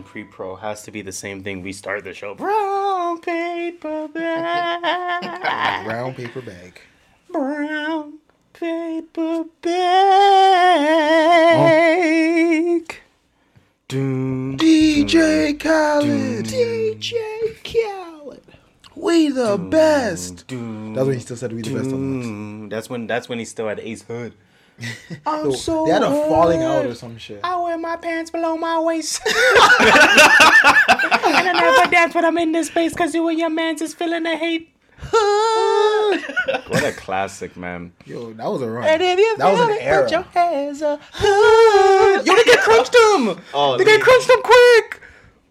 and pre-pro has to be the same thing. We start the show. Brown paper bag. Brown paper bag. Brown paper bag. Doom. DJ Khaled. DJ Khaled. We the best. Doom. That's when he still said we the best on the Doom. That's when. That's when he still had Ace Hood. I'm so They had a falling out or some shit. I wear my pants below my waist. and I never dance when I'm in this space because you and your man's is feeling the hate. what a classic, man. Yo, that was a run. And if you that was feel an it, era. put your hands up. Yo, they get crunched him. Oh, they get crunched him quick.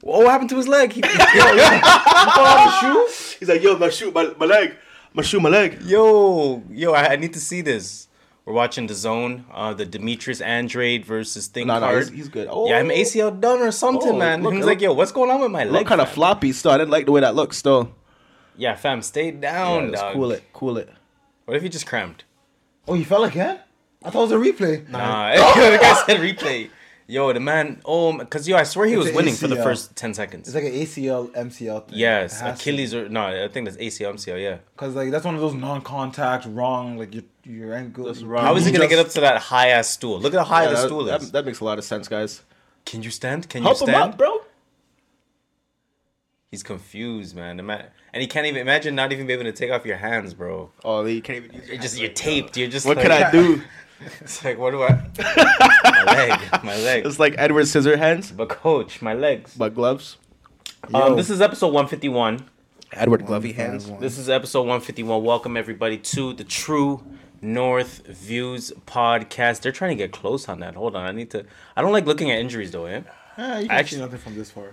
What happened to his leg? He, yo, yo, He's like, yo, my shoe, my, my leg, my shoe, my leg. yo, yo, I, I need to see this. We're watching the zone, uh, the Demetrius Andrade versus Thing No, no, Hard. he's, he's good. Oh, yeah, I'm ACL done or something, Oh, man. look- he like, yo, what's going on with my leg? look kind of floppy still. I didn't like the way that looks still. Yeah, fam, stay down, Yeah, just dog. cool it, cool it. What if he just cramped? Oh, he fell again? I thought it was a replay. Nah, the guy said replay. Yo, the man, oh, because yo, I swear he It's was an winning for the first 10 seconds. It's like an ACL, MCL thing. yes, It has to Achilles or, no, I think that's ACL, MCL, yeah. Because like that's one of those non-contact, wrong. Like your your ankle. That's wrong. How is he He going to just- get up to that high ass stool? Look at how high Yeah, the that, stool that, is. that makes a lot of sense, guys. Can you stand? Can Help you him stand? up, bro. He's confused, man. And he can't even imagine not even being able to take off your hands, bro. Oh, he can't even use You're just you're taped. You're just What like, can I do? It's like what do I? my leg, my leg. It's like Edward Scissorhands, But coach, my legs. but gloves. Um, this is episode 151. Edward Glovey hands. This is episode 151. Welcome everybody to the True North Views podcast. They're trying to get close on that. Hold on, I need to. I don't like looking at injuries though. Eh? Eh, you can Actually- see nothing from this far.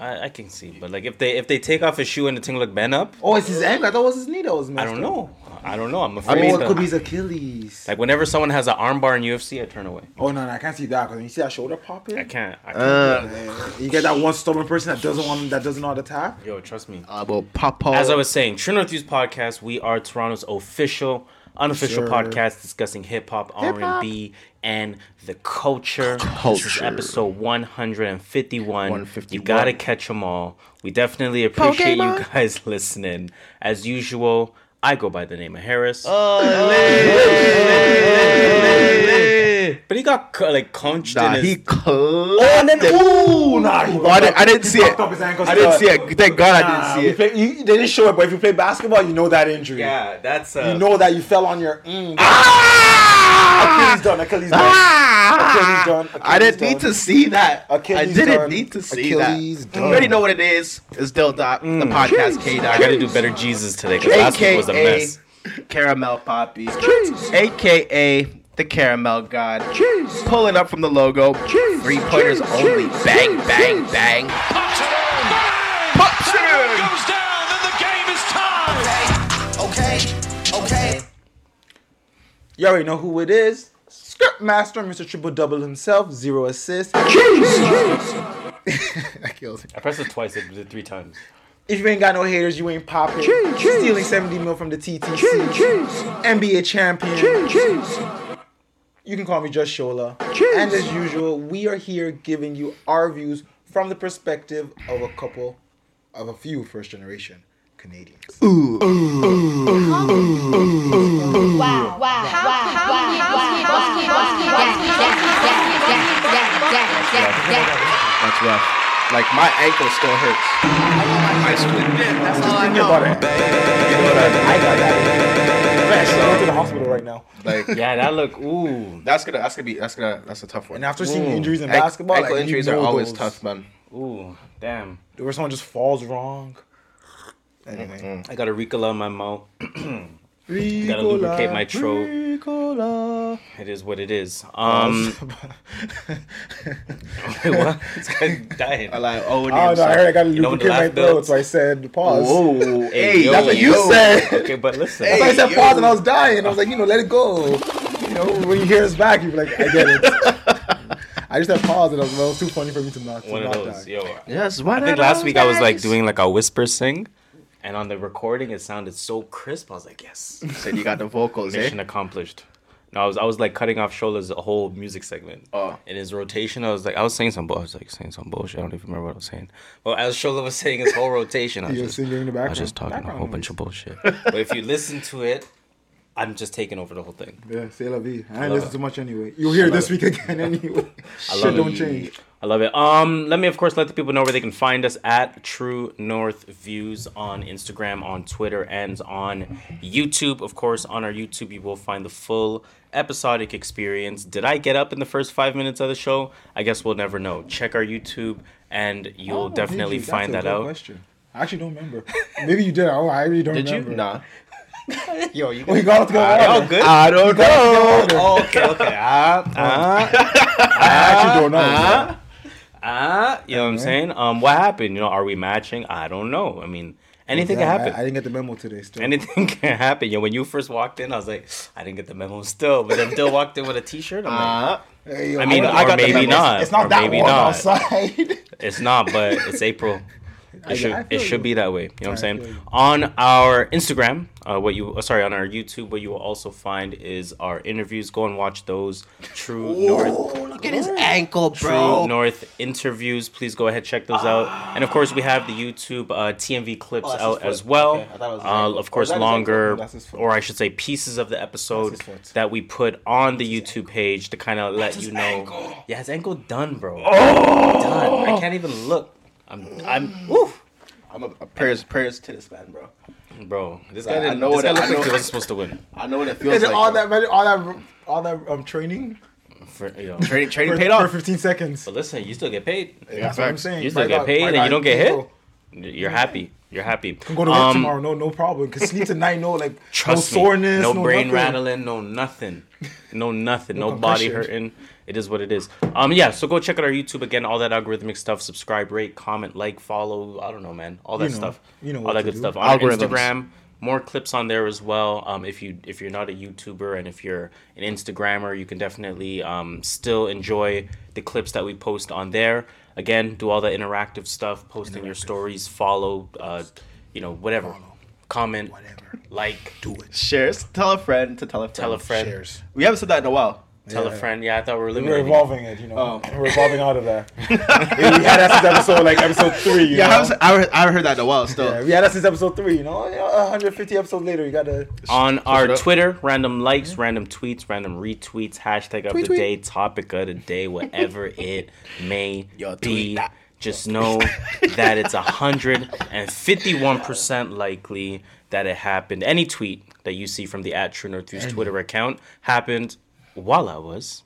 I, I can see, but like if they if they take off his shoe and the thing look bent up, Oh, it's his ankle. I thought it was his knee that was I messed don't up. know. I don't know. I'm Oh, afraid. it could be his Achilles. like whenever someone has an armbar in UFC, I turn away. oh no, no, I can't see that because you see that shoulder pop in, I can't. I can't. Uh, you get that one stubborn person that doesn't want that doesn't know how to tap. Yo, trust me. uh, well, Papa. As I was saying, True North Views podcast. We are Toronto's official, unofficial Sure. podcast discussing hip hop, R and B, and the culture. This is episode one hundred and fifty-one. 151. You gotta catch them all. We definitely appreciate you guys listening. As usual, I go by the name of Harris, but he got cu- like conched Nah, in his. he cl- and then ooh, nah, he Oh, I didn't, I didn't see it. fucked up his ankles. I didn't see it. Thank God I didn't see it. play- you- they didn't show it, but if you play basketball, you know that injury. yeah, that's uh, You know that you fell on your. Mm, Ah! Achilles done. Achilles done. Ah! Achilles done. I didn't need done. to see that. Achilles I didn't done. need to see Achilles that. done. You already know what it is. It's Dill Doc, the podcast K Doc. I gotta do better Jesus today because last week was a AKA mess. Caramel Poppy. AKA the Caramel God. Pulling up from the logo. Three pointers only. Bang, bang, bang. Pops it in. Pops it in. Goes down, then the game is tied. Okay, okay. You already know who it is. Script master, Mr. Triple Double himself, zero assists. that kills it. I pressed it twice. It did it three times. If you ain't got no haters, you ain't popping. Stealing 70 mil from the TTC. NBA champion. You can call me Just Shola. And as usual, we are here giving you our views from the perspective of a couple, of a few first generation Canadians. Wow, wow, wow, wow, That's rough. Like my ankle still hurts. My split. That's all I Think know. about it. I got that. I'm going to the hospital right now. Like Yeah, that look. Ooh, that's gonna that's gonna be that's gonna that's a tough one. And after seeing Ooh. injuries in Ank- basketball, ankle like, you injuries are know always those. tough, man. ooh, damn. Where someone just falls wrong. Mm-hmm. Anyway. I got a Ricola in my mouth. Ricola, Gotta lubricate my throat. Ricola. It is what it is. Um, wait, what? This guy's dying. I like oh, Oh no, I heard I gotta You know when the lubricate my throat, builds? so I said pause. Whoa, Hey, yo, That's what you yo. said. Okay, but listen. So I said Hey, pause and I was dying. I was like, you know, let it go. You know, when you hear us back, you're like, I get it. I just had pause and it was, well, it was too funny for me to not, to One of those. die. Yo, Yes, why I think last week I was like doing like a whisper sing, and on the recording it sounded so crisp. I was like, yes, Said you got the vocals, eh? mission accomplished. No, I was I was like cutting off Shola's whole music segment. Oh. In his rotation, I was like I was saying some bull- I was like saying some bullshit. I don't even remember what I was saying. Well, as Shola was saying his whole rotation, I was just in the I was just talking a whole noise. bunch of bullshit. but if you listen to it, I'm just taking over the whole thing. Yeah, say la vie. I ain't listen it. too much anyway. You'll hear it this week again anyway. Shit don't it. change. I love it. Um, let me of course let the people know where they can find us at True North Views on Instagram, on Twitter, and on YouTube. Of course, on our YouTube you will find the full episodic experience. Did I get up in the first five minutes of the show? I guess we'll never know. Check our YouTube and you'll Oh, definitely you? find That's that good out. Question. I actually don't remember. Maybe you did. Oh, I really don't Did you? remember. Nah. Yo, you Oh, you got to go. Y'all good? I don't know. Oh, okay, okay. Ah, ah, I actually don't know. uh, ah. You know what I'm Okay. saying? Um, what happened? You know, are we matching? I don't know. I mean, anything Yeah, can happen. I, didn't get the memo today. Still. Anything can happen. Yo, when you first walked in, I was like, I didn't get the memo still, but then Bill walked in with a T-shirt. I'm like, Uh, Hey, yo, I mean, I got got maybe not, It's not or that maybe warm not. outside. it's not, but it's April. I- It should I it feel should be that way. You know what I'm saying? On our Instagram, uh, what you uh, sorry on our YouTube, what you will also find is our interviews. Go and watch those. True North. look at his ankle, bro. True bro. North interviews. Please go ahead check those out. And of course, we have the YouTube uh, TNV clips Oh, out as well. Okay, I thought it was his uh, of course, Oh, is that his ankle? longer, No, that's his foot. or I should say, pieces of the episode That's his foot. that we put on the YouTube page to kind of let you know. Yeah, his ankle done, bro. Done. I can't even look. I'm. I'm. Oof. I'm a, a prayers, prayers to this man, bro. Bro, this I- guy didn't. know this what guy I- looked like he wasn't supposed to win. I know what it feels Is it like. all bro. that, all that, all that um training For, yo. training, training for, paid for off. 15 seconds? But listen, you still get paid. That's what I'm saying. You still My get God, paid and God, you don't get hit. go. You're happy. You're happy. Can go to work Um, tomorrow. No, no problem. Cause sleep tonight. No, like Trust no me, soreness. no, No, brain nothing. rattling, no nothing, no nothing, no, No body hurting. It is what it is. Um, yeah. So go check out our YouTube again. All that algorithmic stuff. Subscribe, rate, comment, like, follow. I don't know, man. All that You know. stuff. You know all what that to good do. stuff. On our Instagram, more clips on there as well. Um, if you if you're not a YouTuber and if you're an Instagrammer, you can definitely um still enjoy the clips that we post on there. Again, do all the interactive stuff, posting your stories, follow, uh, you know, whatever, comment, Whatever. like, Do it. Shares. Tell a friend to tell a friend. tell a friend. Shares. We haven't said that in a while. Tell a friend. Yeah, I thought we were living. We're evolving it, you know. Oh. We're evolving out of that. we had that since episode like episode three. You Yeah, I know? haven't, I haven't- I heard that in a while. Still. Yeah, we had that since episode three. You know, You know, 150 episodes later, you gotta. On our. Twitter, random likes, random tweets, random retweets, hashtag of the tweet. day, topic of the day, whatever it may Yo, be. that. Just know that it's hundred and fifty-one percent likely that it happened. Any tweet that you see from the at True North Views Twitter account happened while I was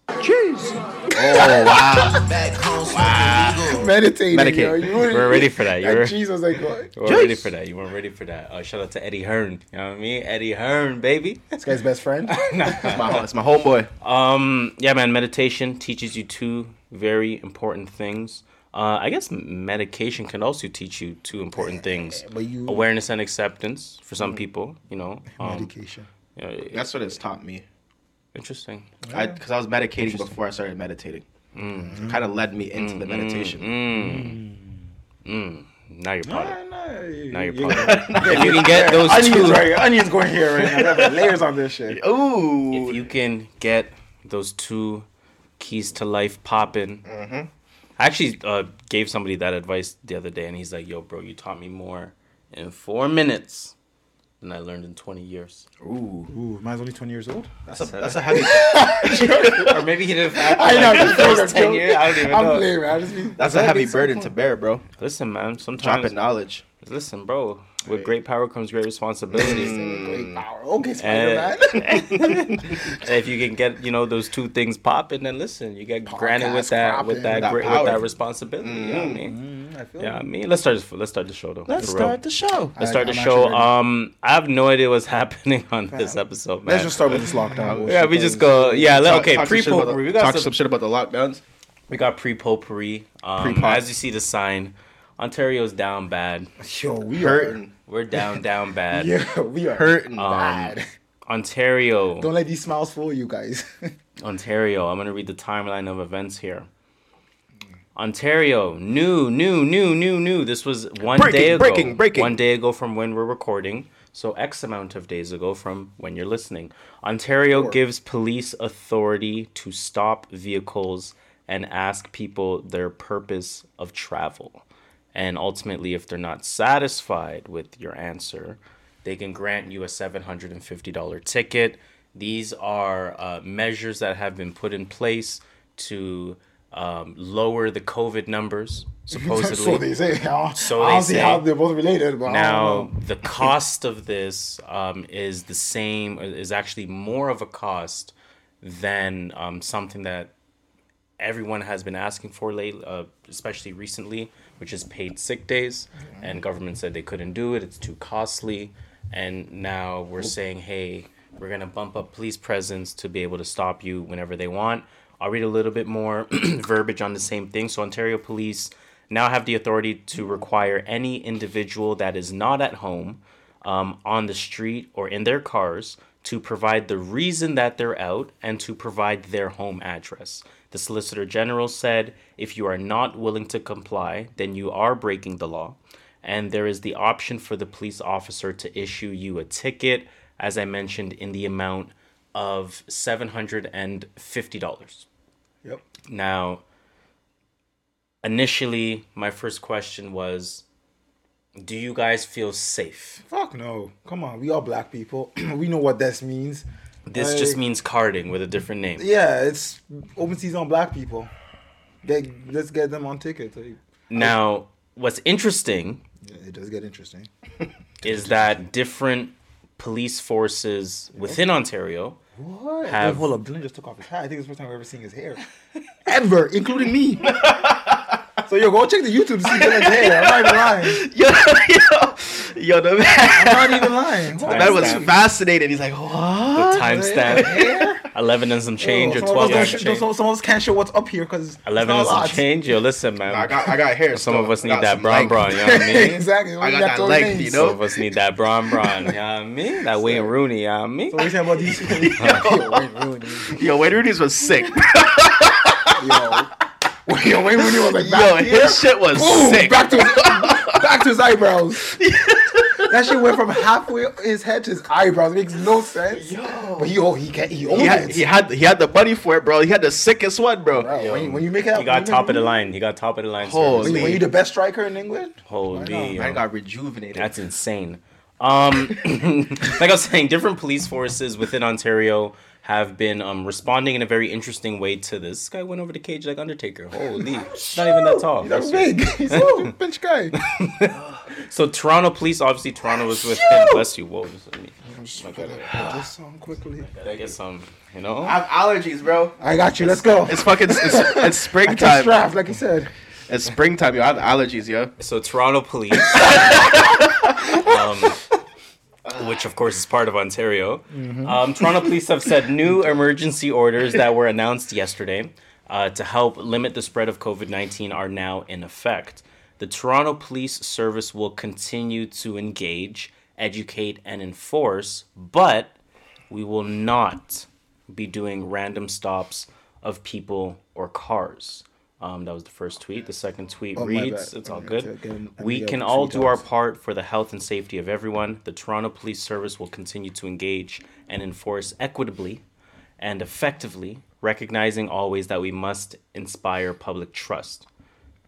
Oh wow. Meditating. Medicate. Yo. You were, We're ready for that. That You're- cheese was like, what? You weren't ready for that. You weren't ready for that. Uh, shout out to Eddie Hearn. You know what I mean? Eddie Hearn, baby. this guy's best friend. It's my, it's my homeboy. Um, yeah, man. Meditation teaches you two very important things. Uh, I guess medication can also teach you two important things: But you awareness and acceptance for some people. You know, um, medication. you know, That's what it's taught me. Interesting. I because I was meditating before I started meditating. Kind of led me into the meditation. Mm. Mm. Now you're part of. Nah, nah, Now you're you- part of. If you can get those onions two, right here. Onions going here right now. Layers on this shit. Ooh. if you can get those two keys to life popping. Mm-hmm. I actually uh, gave somebody that advice the other day, and he's like, "Yo, bro, you taught me more in four minutes than I learned in twenty years." Ooh. Ooh, mine's only 20 years old. That's a that's a heavy. or maybe he didn't. Have, I know, like, the first ten years. I don't even I'm know. playing, man. I just be, That's a heavy burden to bear, bro. Listen, man. Sometimes Dropping knowledge. Listen, bro. With great power comes great responsibility. Great power. Okay, Spider Man. And if you can get, you know, those two things popping, then listen, you get granted with Podcast that, with that, That great, with that responsibility. You know what I mean? I feel Yeah, I mean, let's start. This, let's start the show though. Let's for real. start the show. Let's start I'm the actually show. ready. Um, I have no idea what's happening on this episode, man. Let's just start with this lockdown. yeah, we just go. Yeah, let- Talk- okay. talk some Pre shit about the- potpourri. We got talk some, some shit about the lockdowns. we got pre potpourri. Um, Pre-pot. as you see the sign, Ontario's down bad. Yo, we Hurting. We're down, down bad. Yeah, we are Hurting. Um, bad. Ontario. Don't let these smiles fool you guys. Ontario. I'm gonna read the timeline of events here. Ontario, new, new, new, new, new. This was one Breaking, day ago. breaking, breaking. One day ago from when we're recording. So X amount of days ago from when you're listening, Ontario gives police authority to stop vehicles and ask people their purpose of travel. And ultimately, if they're not satisfied with your answer, they can grant you a $750 ticket. These are uh, measures that have been put in place to um, lower the COVID numbers, supposedly. so they say. I don't, So I they don't see say. how they're both related, but Now, the cost of this um, is the same, is actually more of a cost than um, something that everyone has been asking for lately, uh, especially recently, which is paid sick days. And government said they couldn't do it, it's too costly. And now we're saying, hey, we're going to bump up police presence to be able to stop you whenever they want. I'll read a little bit more verbiage on the same thing. So, Ontario Police now have the authority to require any individual that is not at home, um, on the street, or in their cars to provide the reason that they're out and to provide their home address. The Solicitor General said if you are not willing to comply, then you are breaking the law. And there is the option for the police officer to issue you a ticket, as I mentioned, in the amount of $750. Yep. Now, initially, my first question was Do you guys feel safe? Fuck no. Come on. We are black people. we know what this means. This just means carding with a different name. Yeah, it's open season on black people. Get, let's get them on tickets. Like, Now, what's interesting yeah, it does get interesting. is that different police forces within Ontario What? Have- Wait, hold up. Dylan just took off his hat. I think it's the first time I've ever seen his hair. Ever, including me. so yo, go check the YouTube to see Dylan's hair. I'm not even lying. Yo, yo, yo, the man, I'm not even lying. the man was Timestamp. fascinated. He's like, the what? timestamp 11 and some change oh, or 12 us and some change. some- some of us can't show what's up here because 11 and some change. Yo, listen, man. I got, I got hair. Some still. of us need that some brown length. brown, you know what I mean? exactly. I You got got that those length, names. you Some of us need that brown brown, you know what I mean? That Wayne Rooney, you know what I mean? So what you saying about these? yo, Wayne Rooney. Yo, Wayne Rooney's was sick. Yo, yo, Wayne Rooney was like Yo, back here. his shit was Boom, sick. back to his, back to his eyebrows. that shit went from halfway his head to his eyebrows. It makes no sense. Yo. But he oh he can he owned He had, it. he had he had the money for it, bro. He had the sickest one, bro. Bro, when, you, when you make it, He got top of the line. He got top of the line. Holy. service. When, when you the best striker in England, Holy. I yo. got rejuvenated. That's insane. Um, like I was saying, different police forces within Ontario have been um, responding in a very interesting way to this. This guy went over the cage like Undertaker. Holy, he's not even that tall. that's big. He's a bench guy. So Toronto police, obviously Toronto was with him. Bless you. Whoa, just let me. I gotta, Put this on quickly. gotta get some. You know. I have allergies, bro. I got you. Let's go. It's fucking it's, it's I springtime. strap like you said. It's springtime, yo. I have allergies, yo. So Toronto police, um, which of course is part of Ontario, um, Toronto police have said new emergency orders that were announced yesterday uh, to help limit the spread of COVID nineteen are now in effect. The Toronto Police Service will continue to engage, educate, and enforce, but we will not be doing random stops of people or cars. Um, that was the first tweet. The second tweet Oh, reads, "It's all good. okay, okay. We can all do our part for the health and safety of everyone. The Toronto Police Service will continue to engage and enforce equitably and effectively, recognizing always that we must inspire public trust."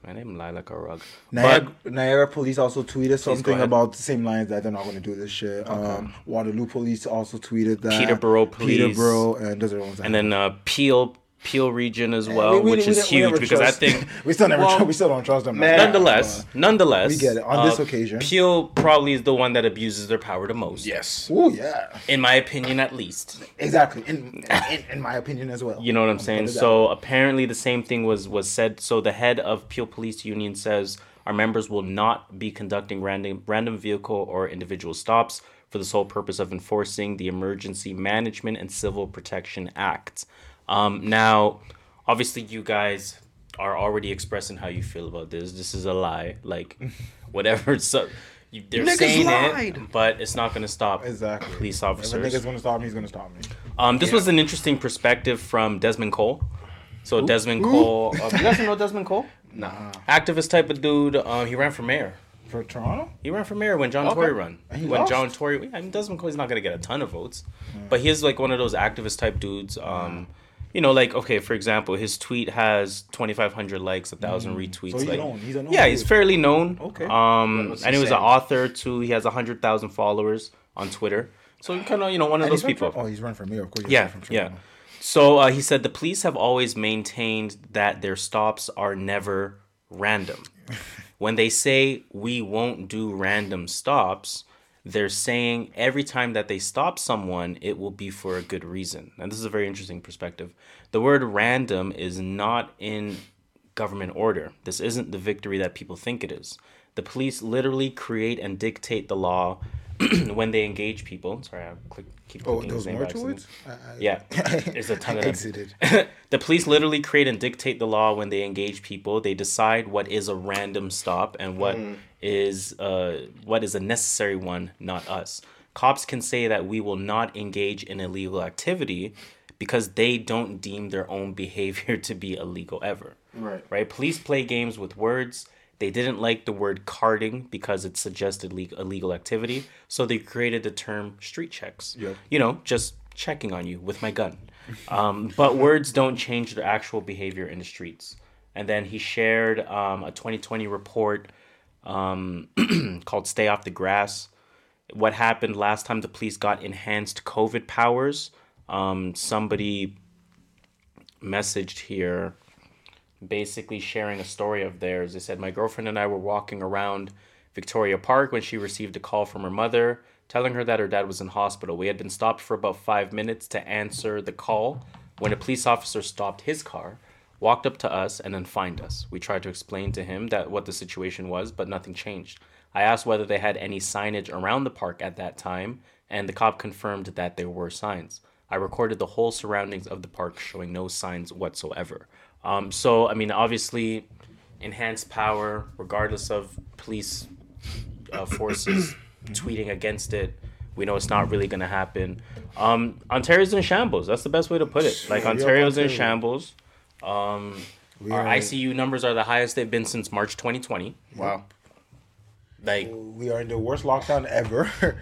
Man, they lie like a rug. Niagara, Niagara police also tweeted something about the same lines that they're not going to do this shit. Um, Waterloo police also tweeted that. Peterborough police. Peterborough and those are ones. and then uh, Peel Peel region as We- well, we- which we- is we huge never because I think we still never Well, tr- we still don't trust them. man, nonetheless, nonetheless, we get it. On this uh, occasion. Peel probably is the one that abuses their power the most. Yes. Oh yeah, in my opinion, at least. exactly. In, in in my opinion as well. You know what I'm I'll saying? put it that So way. apparently the same thing was was said. So the head of Peel Police Union says our members will not be conducting random random vehicle or individual stops for the sole purpose of enforcing the Emergency Management and Civil Protection Act. Um, now, obviously, you guys are already expressing how you feel about this. This is a lie. Like, whatever. So. You, they're Niggas saying lied. it, but it's not going to stop exactly. police officers. If a nigga's gonna stop me, he's gonna stop me. Um, this was an interesting perspective from Desmond Cole. So Desmond Cole, uh, you guys know Desmond Cole? Nah. Activist type of dude. Um, he ran for mayor For Toronto? He ran for mayor when John Okay. Tory run. He when lost? John Tory, I mean, Desmond Cole's not gonna get a ton of votes, but he is like one of those activist type dudes. Um, you know, like okay, for example, his tweet has twenty five hundred likes, a thousand retweets. Mm. So he's like, known. He's a known yeah, he's fairly known. Okay. Um, What's he and he was an author too. He has a hundred thousand followers on Twitter. So kind of you know one of And those he's run people. For, oh, he's run for mayor, of course. Yeah, from yeah. So uh, he said the police have always maintained that their stops are never random. when they say we won't do random stops, they're saying every time that they stop someone, it will be for a good reason. And this is a very interesting perspective. The word random is not in government order. This isn't the victory that people think it is. The police literally create and dictate the law when they engage people. Sorry, I click, keep Oh, clicking there his was name more by to accident. it? I- I- Yeah, there's a ton of them. exited. the police literally create and dictate the law when they engage people. They decide what is a random stop and what is uh, what is a necessary one, not us. Cops can say that we will not engage in illegal activity because they don't deem their own behavior to be illegal ever. Right. Right? Police play games with words. They didn't like the word carding because it suggested le- illegal activity, so they created the term street checks. Yep. You know, just checking on you with my gun. Um, but words don't change their actual behavior in the streets. And then he shared um, a 2020 report um, called Stay Off the Grass. What happened last time the police got enhanced COVID powers? Um, somebody messaged here basically sharing a story of theirs. They said, My girlfriend and I were walking around Victoria Park when she received a call from her mother telling her that her dad was in hospital. We had been stopped for about five minutes to answer the call when a police officer stopped his car, walked up to us, and then fined us. We tried to explain to him that what the situation was, but nothing changed. I asked whether they had any signage around the park at that time, and the cop confirmed that there were signs. I recorded the whole surroundings of the park showing no signs whatsoever. Um, so, I mean, obviously, enhanced power, regardless of police uh, forces tweeting against it. We know it's not really going to happen. Um, Ontario's in shambles. That's the best way to put it. Like, Ontario's in shambles. Um, our ICU numbers are the highest they've been since March 2020. Wow. Like, We are in the worst lockdown ever.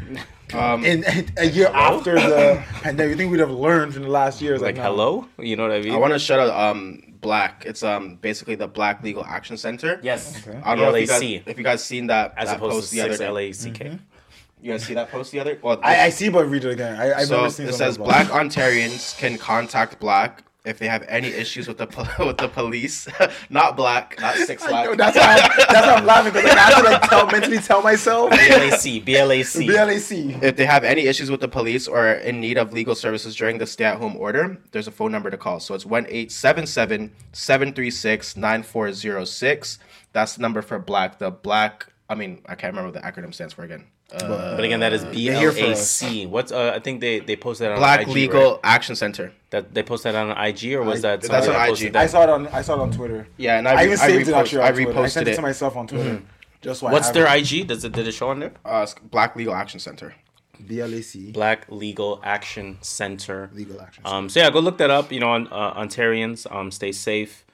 Um, in, in a year after the pandemic, you think we'd have learned from the last year? years? like no. hello? You know what I mean? I want to shout out um Black. It's um basically the Black Legal Action Center. Yes. Okay. I don't know if you guys, if you guys seen that, As that opposed post to the other 6 day. LACK. You guys see that post the other? Well, I, I see, but read it again. I, I've so never seen it something says Black Ontarians can contact Black if they have any issues with the pol- with the police. not Black, not Six Black. know, that's how I'm, that's how I'm laughing because like, I have to like tell mentally tell myself. BLAC. BLAC. BLAC. If they have any issues with the police or are in need of legal services during the stay at home order, there's a phone number to call. So it's 1 877 736 9406. That's the number for Black. The Black, I mean, I can't remember what the acronym stands for again. Uh, But again, that is They're here for BLAC. What's uh, I think they they posted that on Black IG, Legal right? Action Center. That they posted that on IG or was I- that that's somebody on that IG. posted I saw it on I saw it on Twitter. Yeah, and I, I, even I, saved it repost- actually I on Twitter. I reposted sent it it. to myself on Twitter. Just so What's have their it. IG? Does it did it show on there? Uh, Black Legal Action Center. BLAC Black Legal Action Center. legal action. Um, so yeah, go look that up. You know, on, uh, Ontarians, um, stay safe.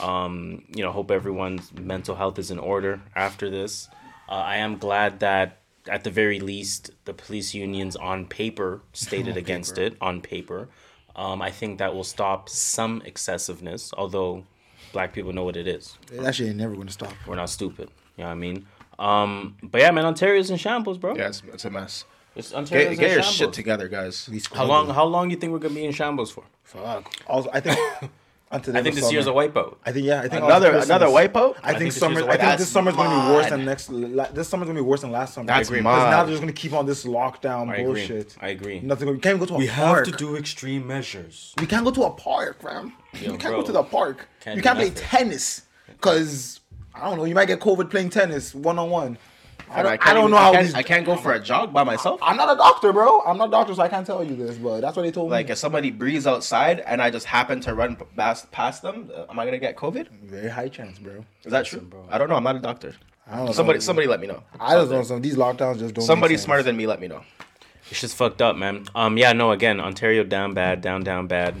Um, you know, hope everyone's mental health is in order after this. Uh, I am glad that at the very least the police unions on paper stated against it on paper. Um, I think that will stop some excessiveness, although black people know what it is. that shit ain't never gonna stop. We're not stupid. You know what I mean? Um, but yeah, man, Ontario's in shambles, bro. Yeah, it's, it's a mess. It's Ontario's Get, get in your shit together, guys. How long? How long you think we're gonna be in shambles for? Fuck. Also, I think. until I think this year's a wipeout. I think yeah. I think Another another wipeout. I, think, think this summer. year's a I think this summer's gonna be worse than next. la- This summer's gonna be worse than last summer. That's I agree. mad. now they're just gonna keep on this lockdown I agree. bullshit. I agree. Nothing. We can't go to a we park. do extreme measures. We can't go to a park, fam. Yo, you can't bro. go to the park. Can't you can't play nothing. tennis because I don't know. You might get COVID playing tennis one on one. I don't, I can't don't even- know how I can't, these. I can't go for a jog by myself. I'm not a doctor, bro. I'm not a doctor, so I can't tell you this, but that's what they told Like me. Like if somebody breathes outside and I just happen to run past, past them, uh, am I gonna get COVID? Very high chance, bro. Is that true? Bro. I don't know. I'm not a doctor. I don't Somebody, know. somebody, let me know. I just know some these lockdowns just don't. Somebody make sense. smarter than me, let me know. It's just fucked up, man. Um, yeah, no. Again, Ontario down bad, down down bad,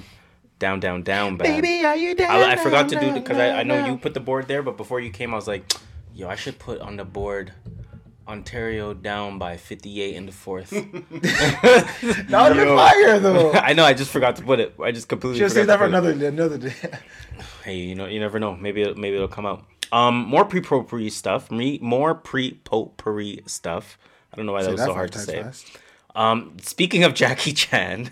down down down bad. Baby, are you down? I, I forgot to do because I, I know you put the board there, but before you came, I was like, Yo, I should put on the board Ontario down by 58 in the fourth. That would have been fire though. I know, I just forgot to put it. I just completely Just forgot save that for put it. another another day. Hey, you know, you never know. Maybe it, maybe it'll come out. Um, more pre-potpourri stuff. Me, more pre-potpourri stuff. I don't know why that was so hard to say. Um, speaking of Jackie Chan,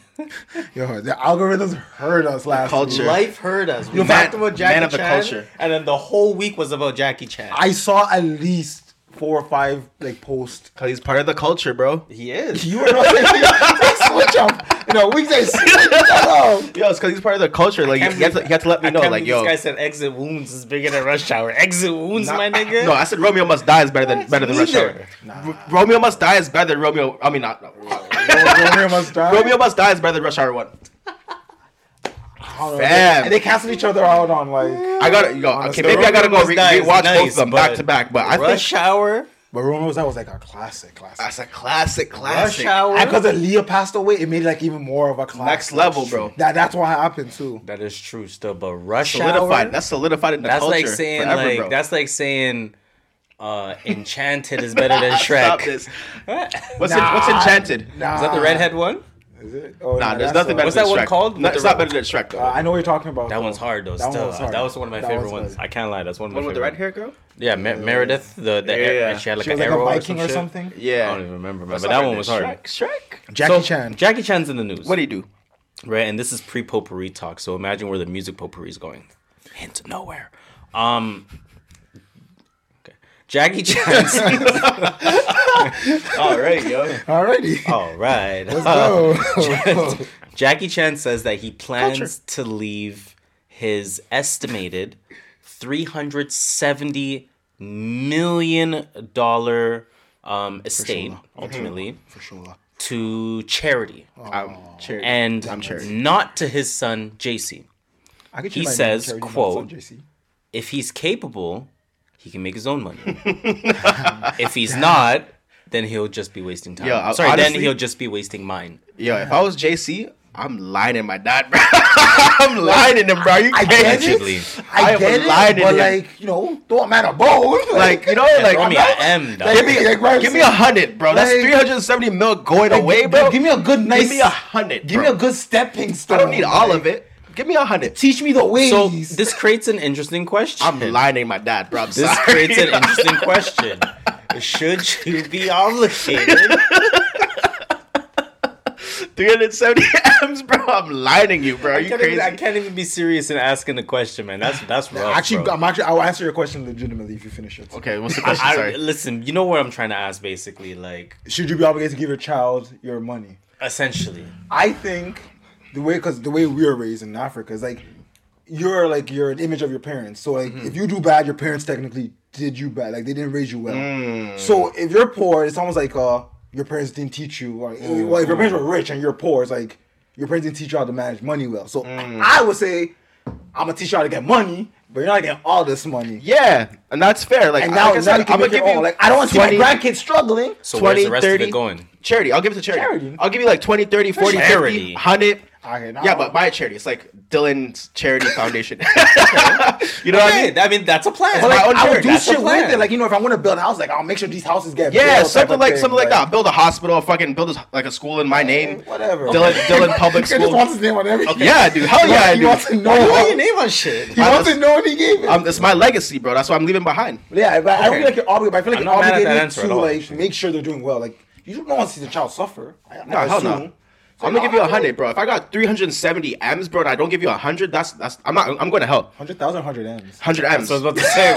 Yo, the algorithms heard us last Culture. week. life heard us. We Man- talked about Jackie man of the Chan, culture. and then the whole week was about Jackie Chan. I saw at least four or five like posts. Cause he's part of the culture, bro. he is. You were not switch up. You know, we say switch up. Yo, it's cause he's part of the culture. Like you, you, have to, you have to let me I know, like yo. this guy said exit wounds is bigger than rush hour. Exit wounds, my nigga. No, I said Romeo Must Die is better than better than Rush Neither. Hour. R- Romeo Must Die is better than Romeo. I mean, not. not Romeo must die. Romeo Must Die is better than Rush Hour One. I don't know. Fam. And they cancel each other out on like. I gotta go. Okay, maybe I gotta go Romeo re- Must Die is rewatch both of them back to back. But I think rush hour. But Romeo's that was like a classic, classic. that's a classic, classic. Rush classic. hour. And because Aaliyah passed away, it made it like even more of a classic. Next level, bro. That that's what happened too. That is true still, but rush Solidified. hour. That's solidified in the That's culture like saying forever, like bro. that's like saying uh Enchanted is better than Stop Shrek. this. Is What's Nah. in, what's enchanted? Nah. that the redhead one? Is it? Oh, Nah, no, there's nothing a- better What's than that one called? No, it's not better than Shrek though. Uh, I know what you're talking about. That though. one's hard though. That one Still, was hard. that was one of my That favorite ones. I can't lie. That's one of my favorite. One with the red hair girl. Yeah, Mer- Meredith. The the Yeah, yeah. and she had like She an was like a arrow Viking or, or some shit. something. Yeah. I don't even remember, man. But that one was hard. Shrek. Shrek. Jackie So, Chan. Jackie Chan's in the news. What do you do? right? And this is pre potpourri talk. So imagine where the music potpourri is going. Hint nowhere. Um. Okay. Jackie Chan's. All right, yo. Alrighty. All right. Let's go. Jackie Chan says that he plans to leave his estimated three hundred seventy million dollar um, estate ultimately For sure. to charity I'm charity. and I'm charity. not to his son JC. I could He says, quote, some JC. If he's capable, he can make his own money. if he's not, then he'll just be wasting time. Yo, I- Sorry, then he'll just be wasting mine. Yo, if I was JC, I'm lying my dad, bro. I'm lying him, bro. You I can't. get it. I, am get lying it. to But him. like, you know, throw a man a bone. Like, you know, like, Throw I'm me not- a M, dog. Give me, like, right, give me a hundred, bro. That's Like- 370 mil going Like, away, bro. Give me a good, nice. Give me a hundred. Give me a good stepping stone. I don't need all of it. Give me a hundred. Teach me the ways. So this creates an interesting question. I'm lying my dad, bro. I'm This sorry. creates an interesting question. Should you be obligated? 370 M's, bro. I'm lying you, bro. Are I you can't, crazy? even, I can't even be serious in asking the question, man. That's that's rough. actually, bro. I'm actually. I'll answer your question legitimately if you finish it. Okay, what's the question? I, Sorry. listen, you know what I'm trying to ask, basically, like Should you be obligated to give your child your money? essentially. I think the way, because the way we were raised in Africa is like you're like you're an image of your parents. So like Mm-hmm. if you do bad, your parents technically did you bad. Like they didn't raise you well. Mm. So if you're poor, it's almost like uh your parents didn't teach you. Or, Mm. Well, if your parents were rich and you're poor, it's like your parents didn't teach you how to manage money well. So Mm. I would say I'm gonna teach you how to get money, but you're not getting all this money. Yeah, and that's fair. Like, And now, like I now said, you can I'm make gonna your give own. you Like I don't want to see my grandkids struggling. So 20, where's the rest 30. of it going? charity. I'll give it to charity. Charity. I'll give you like 20, 30, 40, Charity. 50, 100. Okay, now- Yeah, but my charity. It's like Dylan's Charity Foundation. you know what I mean? I mean, that's a plan. But like, I would do That's shit with plan. it. Like you know, if I want to build a house, like I'll make sure these houses get Yeah, built type something like thing, something like that. Build a hospital, fucking build a, like a school in my name. Whatever. Dylan, Dylan Public He just School. wants his name on everything. Yeah, dude. Hell yeah, I he do. wants to know. Why how- your name on shit? He wants to know what he gave it. Um, it's my legacy, bro. That's what I'm leaving behind. yeah, but I don't Okay. feel like you're obligated. I feel like you're not mad at that obligated to like make sure they're doing well. Like you don't want to see the child suffer. I, No, hell no. Assume. I'm gonna give you a hundred, bro. If I got 370 M's, bro, and I don't give you a hundred, that's that's I'm not. I'm going to hell. Hundred thousand, hundred M's. 100 M's. So I was about to say,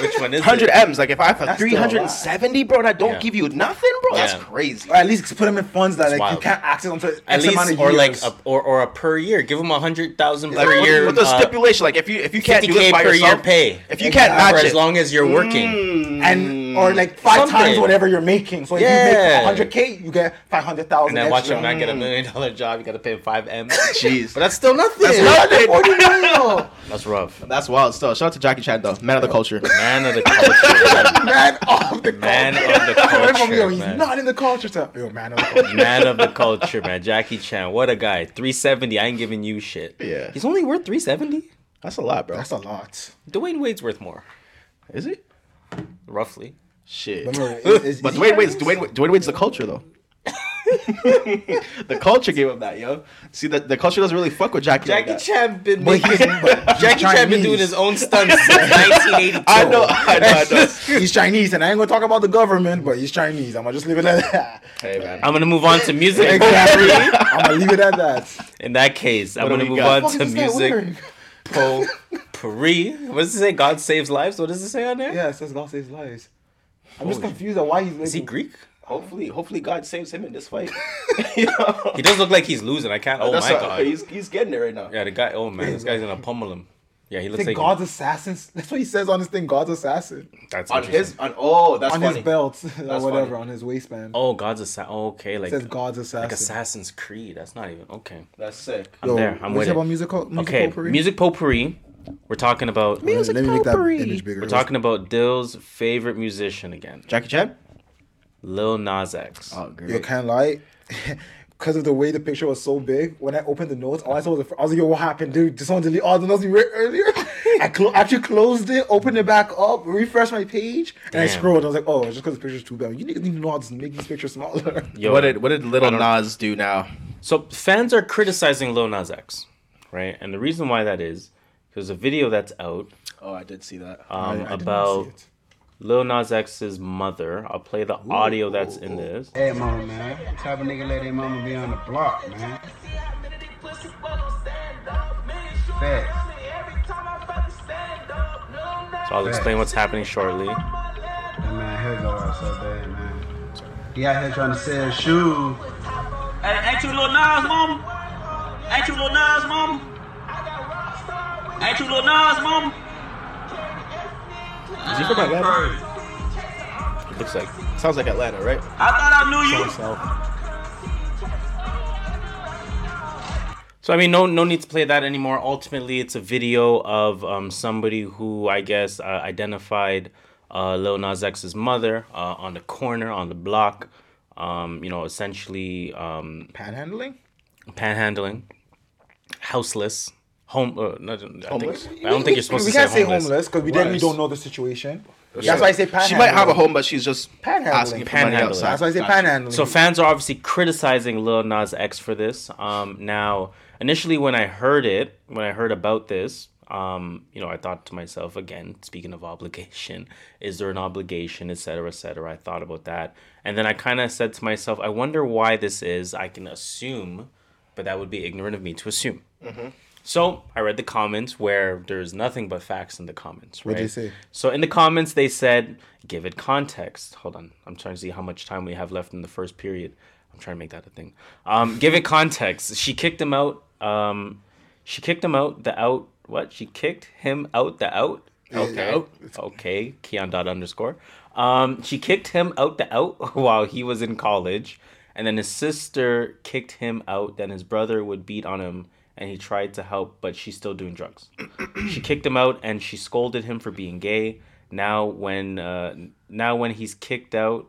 which one is 100? M's. Like if I have a That's still a 370, bro, and I don't Yeah. give you nothing, bro, that's Yeah. crazy. Or at least put them in funds that like you wild. can't access until At X amount least, of or like, a, or or a per year. Give them a hundred thousand Like, per year. with a uh, stipulation, like if you if you can't do 50K it by per yourself, year pay. if you can't for match as it, long as you're working. and or mm. like five Something. times whatever you're making. So if Yeah. you make hundred k, you get five hundred thousand. And then watch extra. him not get a million dollar job. You got to pay him five m. jeez, But that's still nothing. That's Yeah, nothing. 40 million. That's rough. that's wild. Still, shout out to Jackie Chan though, man of the culture. Man of the culture. man of the Man culture. of the Everyone Yo, culture, he's man. not in the culture. So, yo, man of the culture. man of the culture, man. Jackie Chan, what a guy. 370. I ain't giving you shit. Yeah. He's only worth 370. That's a lot, bro. That's a lot. Dwyane Wade's worth more. Is it? roughly. Shit. Remember, it's- it's- But Dwyane Wade's Dwyane, Dwyane Wade's the culture though. the culture gave him that, yo. See, the, the culture doesn't really fuck with Jackie. like Jackie that. Chan been But making, but Jackie he's Chan been doing his own stunts since 1982. I know, I know, I know. He's Chinese, and I ain't gonna talk about the government, but he's Chinese. I'm gonna just leave it at that. Hey man. I'm gonna move on to music. Exactly. I'm gonna leave it at that. In that case, I'm gonna move got? on to is this guy music. wearing? Potpourri. What does it say? God saves lives. What does it say on there? Yeah, it says God saves lives. I'm just confused at why he's. Is he Greek? Hopefully, hopefully God saves him in this fight. you know? He does look like he's losing. I can't. Oh, oh That's my what- god. He's he's getting it right now. Yeah, the guy. Oh man, this guy's gonna pummel him. Yeah, he looks like God's assassins. That's what he says on this thing. God's assassin that's On his on oh that's on funny. his belt or whatever funny. on his waistband. Oh, God's assassin. Oh, okay, like it says God's assassin. like Assassin's Creed. That's not even okay. That's sick. I'm Yo, there. I'm with you say it. about musical, music okay, potpourri? music potpourri. We're talking about. Let me make that image bigger. We're talking about Dill's favorite musician again, Jackie Chan. Lil Nas X. Oh, great. You can't lie. Because of the way the picture was so big, when I opened the notes, all I saw was the, I was like, "Yo, what happened, dude? Did someone delete all the notes we read earlier?" I clo- actually closed it, opened it back up, refreshed my page, and I Damn. scrolled. I was like, "Oh, it's just because the picture's too big." You niggas need to know how to make these pictures smaller. Yo, what did what did Little Nas do now? So fans are criticizing Lil Nas X, right? And the reason why that is because a video that's out Oh, I did see that. um, I- I did see about. Lil Nas X's mother. I'll play the audio that's in this. Hey, mama, man. What type of nigga let their mama be on the block, man? Facts. So I'll explain what's happening shortly. That man hair go out so bad, man. He out here trying to sell shoes. Hey, ain't you little Nas, mama? Ain't you little Nas, mama? Ain't you little Nas, mama? Is he from Atlanta? Heard. It looks like Sounds like Atlanta, right? I thought I knew you. So I mean, no, no need to play that anymore. Ultimately, it's a video of um, somebody who I guess uh, identified uh, Lil Nas X's mother uh, on the corner on the block. Um, you know, essentially um, Panhandling? panhandling, houseless, home. Uh, not, I, Homeless? think, I don't think you're supposed we to can't say homeless. because we definitely Right. don't know the situation. That's why I say panhandling. She might have a home, but she's just Panhandling. asking for money Panhandling. outside. That's why I say Gotcha. panhandling. So fans are obviously criticizing Lil Nas X for this. Um, now, initially when I heard it, when I heard about this, um, you know, I thought to myself again. Speaking of obligation, is there an obligation, et cetera, et cetera? I thought about that, and then I kind of said to myself, I wonder why this is. I can assume, but that would be ignorant of me to assume. So I read the comments where there's nothing but facts in the comments. Right? What'd they say? So in the comments they said, give it context. Hold on, I'm trying to see how much time we have left in the first period. I'm trying to make that a thing. Um, give it context. She kicked him out. Um, she kicked him out. The out. What? She kicked him out. The out. Okay. out. Okay. Keon dot underscore. Um, she kicked him out. The out while he was in college, and then his sister kicked him out. Then his brother would beat on him and he tried to help, but she's still doing drugs. she kicked him out and she scolded him for being gay. Now when uh, now when he's kicked out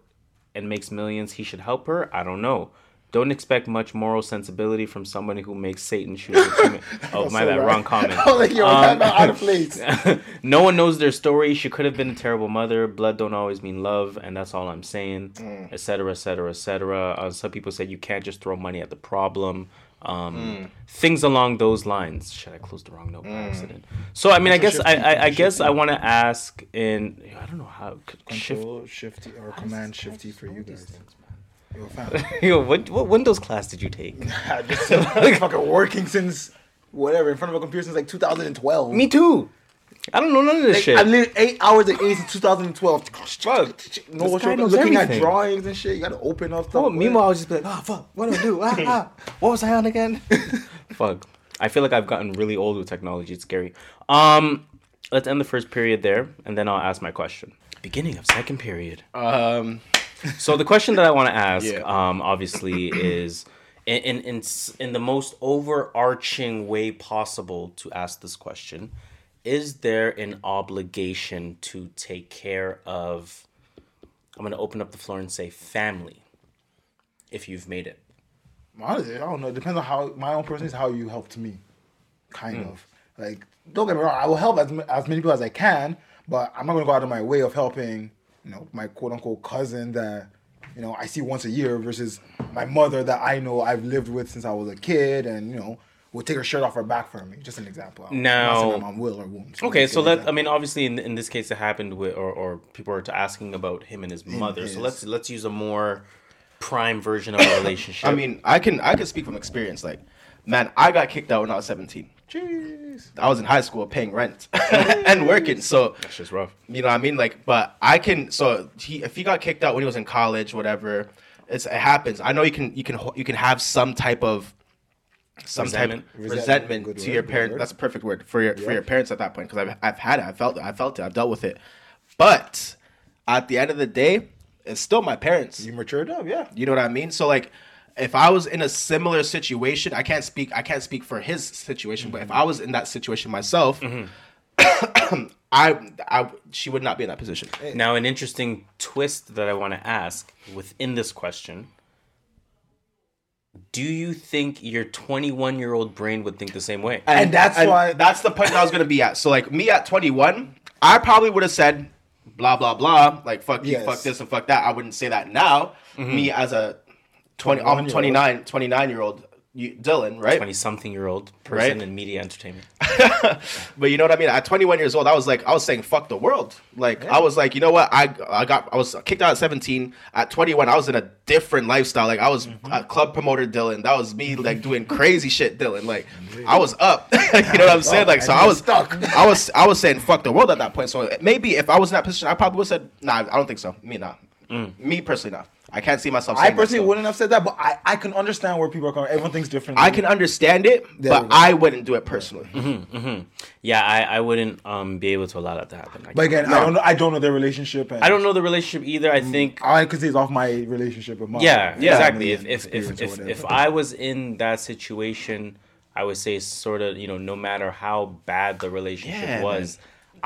and makes millions, he should help her. I don't know. Don't expect much moral sensibility from somebody who makes Satan shoot. oh my So bad, right. wrong comment. Like, yo, Um, out of place. no one knows their story. She could have been a terrible mother. Blood don't always mean love, and that's all I'm saying. Etc. Etc. Etc. Some people say you can't just throw money at the problem. Um, Things along those lines. Should I close the wrong note by accident? So I mean, I guess I, I, I guess I want to ask in I don't know how control shift. Control shifty or command shifty for you guys. Yo. Yo, what what Windows class did you take? I just been fucking working since whatever in front of a computer since like 2012. Me too. I don't know none of this Like, shit. I lived eight hours a day since 2012. Fuck. No, This guy knows looking at everything. drawings and shit. You gotta open up stuff. Oh, meanwhile, I was just be like, oh fuck, what do I do? Ah, ah. What was I on again? fuck. I feel like I've gotten really old with technology. It's scary. Um, let's end the first period there, and then I'll ask my question. Beginning of second period. Um, So the question that I want to ask, Yeah. um, obviously, is in, in in in the most overarching way possible to ask this question: Is there an obligation to take care of? I'm going to open up the floor and say family. If you've made it. Honestly, I don't know. It depends on how my own person is how you helped me, kind Hmm. of. Like, don't get me wrong. I will help as, as many people as I can, but I'm not gonna go out of my way of helping you know, my quote unquote cousin that, you know, I see once a year versus my mother that I know I've lived with since I was a kid and, you know, will take her shirt off her back for me. Just an example. I'm not Now- saying my mom will or won't. Okay, so let I mean obviously in, in this case it happened with or, or people are asking about him and his mother. his. So let's let's use a more prime version of a relationship. I mean, I can I can speak from experience. Like, man, I got kicked out when I was 17. Jeez. I was in high school paying rent and working. So that's just rough. You know what I mean? Like, but I can. So he, if he got kicked out when he was in college, whatever, it's it happens. I know you can you can you can have some type of some Resentment. type of Resentment, resentment to word, your good parent. That's a perfect word for your for your parents at that point because I've I've had it. I felt it. I felt it. I've dealt with it. But at the end of the day, it's still my parents. You matured up, yeah. You know what I mean? So like if I was in a similar situation, I can't speak I can't speak for his situation, but if mm-hmm. I was in that situation myself, mm-hmm. I I she would not be in that position. Now an interesting twist that I want to ask within this question. Do you think your 21 year old brain would think the same way? And that's why- that's the point I was gonna be at. So like me at 21, I probably would have said blah blah blah, like fuck you, fuck this and fuck that. I wouldn't say that now. Mm-hmm. Me as a 20, I'm 21-year-old. 29, 29 year old you, Dylan, right? 20 something year old person Right? in media entertainment. But you know what I mean? At 21 years old, I was like, I was saying, fuck the world. Like, I was like, you know what? I I got, I was kicked out at 17. At 21, I was in a different lifestyle. Like, I was Mm-hmm. a club promoter, Dylan. That was me, like, doing crazy shit, Dylan. Like, I was up. you know what I'm saying? Like, so I was stuck. I was, I was saying, fuck the world at that point. So maybe if I was in that position, I probably would have said, nah, I don't think so. Me, nah. Me personally, nah. I can't see myself. I saying that, personally so. wouldn't have said that, but I, I can understand where people are coming. Everyone thinks differently. I can understand it, There but. I wouldn't do it personally. Mm-hmm, mm-hmm. Yeah, I, I wouldn't um be able to allow that to happen. I, But again, I don't know. I don't know their relationship. And I don't know the relationship either. I mm, think I could say it's off my relationship with mom. yeah, Yeah. exactly. If if if if, if I was in that situation, I would say sort of you know no matter how bad the relationship Yeah, was,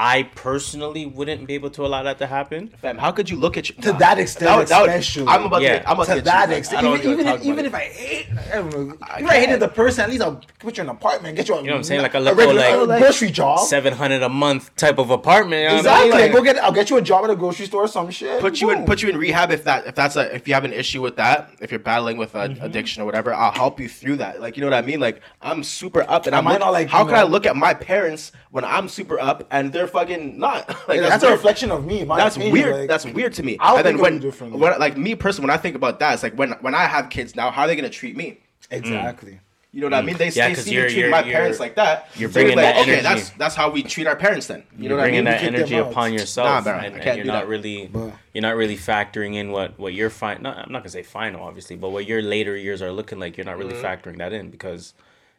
I personally wouldn't be able to allow that to happen. Fam, how could you look at you To that extent, especially. I'm about Yeah. to. I'm about to to, that you. extent, I don't even, even, if, even if. I hate, I don't know, if I hated the person, at least I'll put you in an apartment, get you a, you know what I'm saying? Like a a little, regular like, grocery job. Seven hundred a month type of apartment. you know what I Exactly. mean? go get. I'll get you a job at a grocery store or some shit. put you in put you in rehab if that if that's a if you have an issue with that if you're battling with a, Mm-hmm. addiction or whatever I'll help you through that like you know what I mean like I'm super up and I I'm might not like, how you can I look at my parents when I'm super up and they're fucking not like Yeah, that's, a reflection of me. My that's opinion, weird. like- that's weird to me. I'll and then when, it differently. when, like me personally, when I think about that, it's like when when I have kids now, how are they gonna treat me? Exactly. You know what I mean? They, Mm. Yeah, they 'cause see me you're- treating you're- my you're- parents like that. you're So it's bringing like, that okay, energy. that's that's how we treat our parents then. You know what I bringing mean? that energy upon yourself, Nah, bro, I and, and can't you're do not that. really But- you're not really factoring in what what you're fine. Not, I'm not gonna say final, obviously, but what your later years are looking like. You're not really Mm-hmm. factoring that in because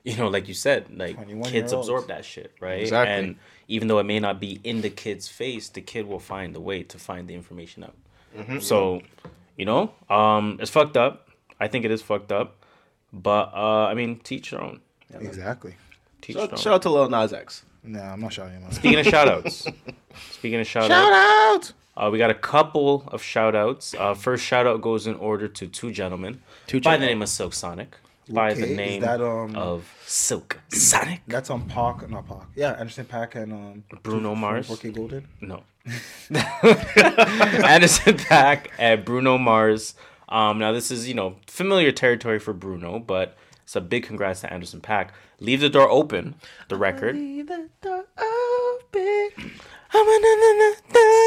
you know, like you said, like kids absorb that shit, right? Exactly. And even though it may not be in the kid's face, the kid will find a way to find the information out. Mm-hmm. So, you know, um, it's fucked up. I think it is fucked up, but uh, I mean, teach your own. Yeah, Exactly. Teach Shout, your shout out to Lil Nas X. Nah, I'm not shouting him out. Speaking of shout outs, speaking of shout outs. Shout out. Uh, we got a couple of shout outs. Uh, first shout out goes in order to two gentlemen Two by the name of Silk Sonic. By Okay, the is name that, um, of Silk Sonic. That's on Pac, not Pac. Yeah, Anderson .Paak and um Bruno Mars. 4K Golden. No. Anderson .Paak and Bruno Mars. Um, now this is you know familiar territory for Bruno, but it's a big congrats to Anderson .Paak. Leave the door open. The record.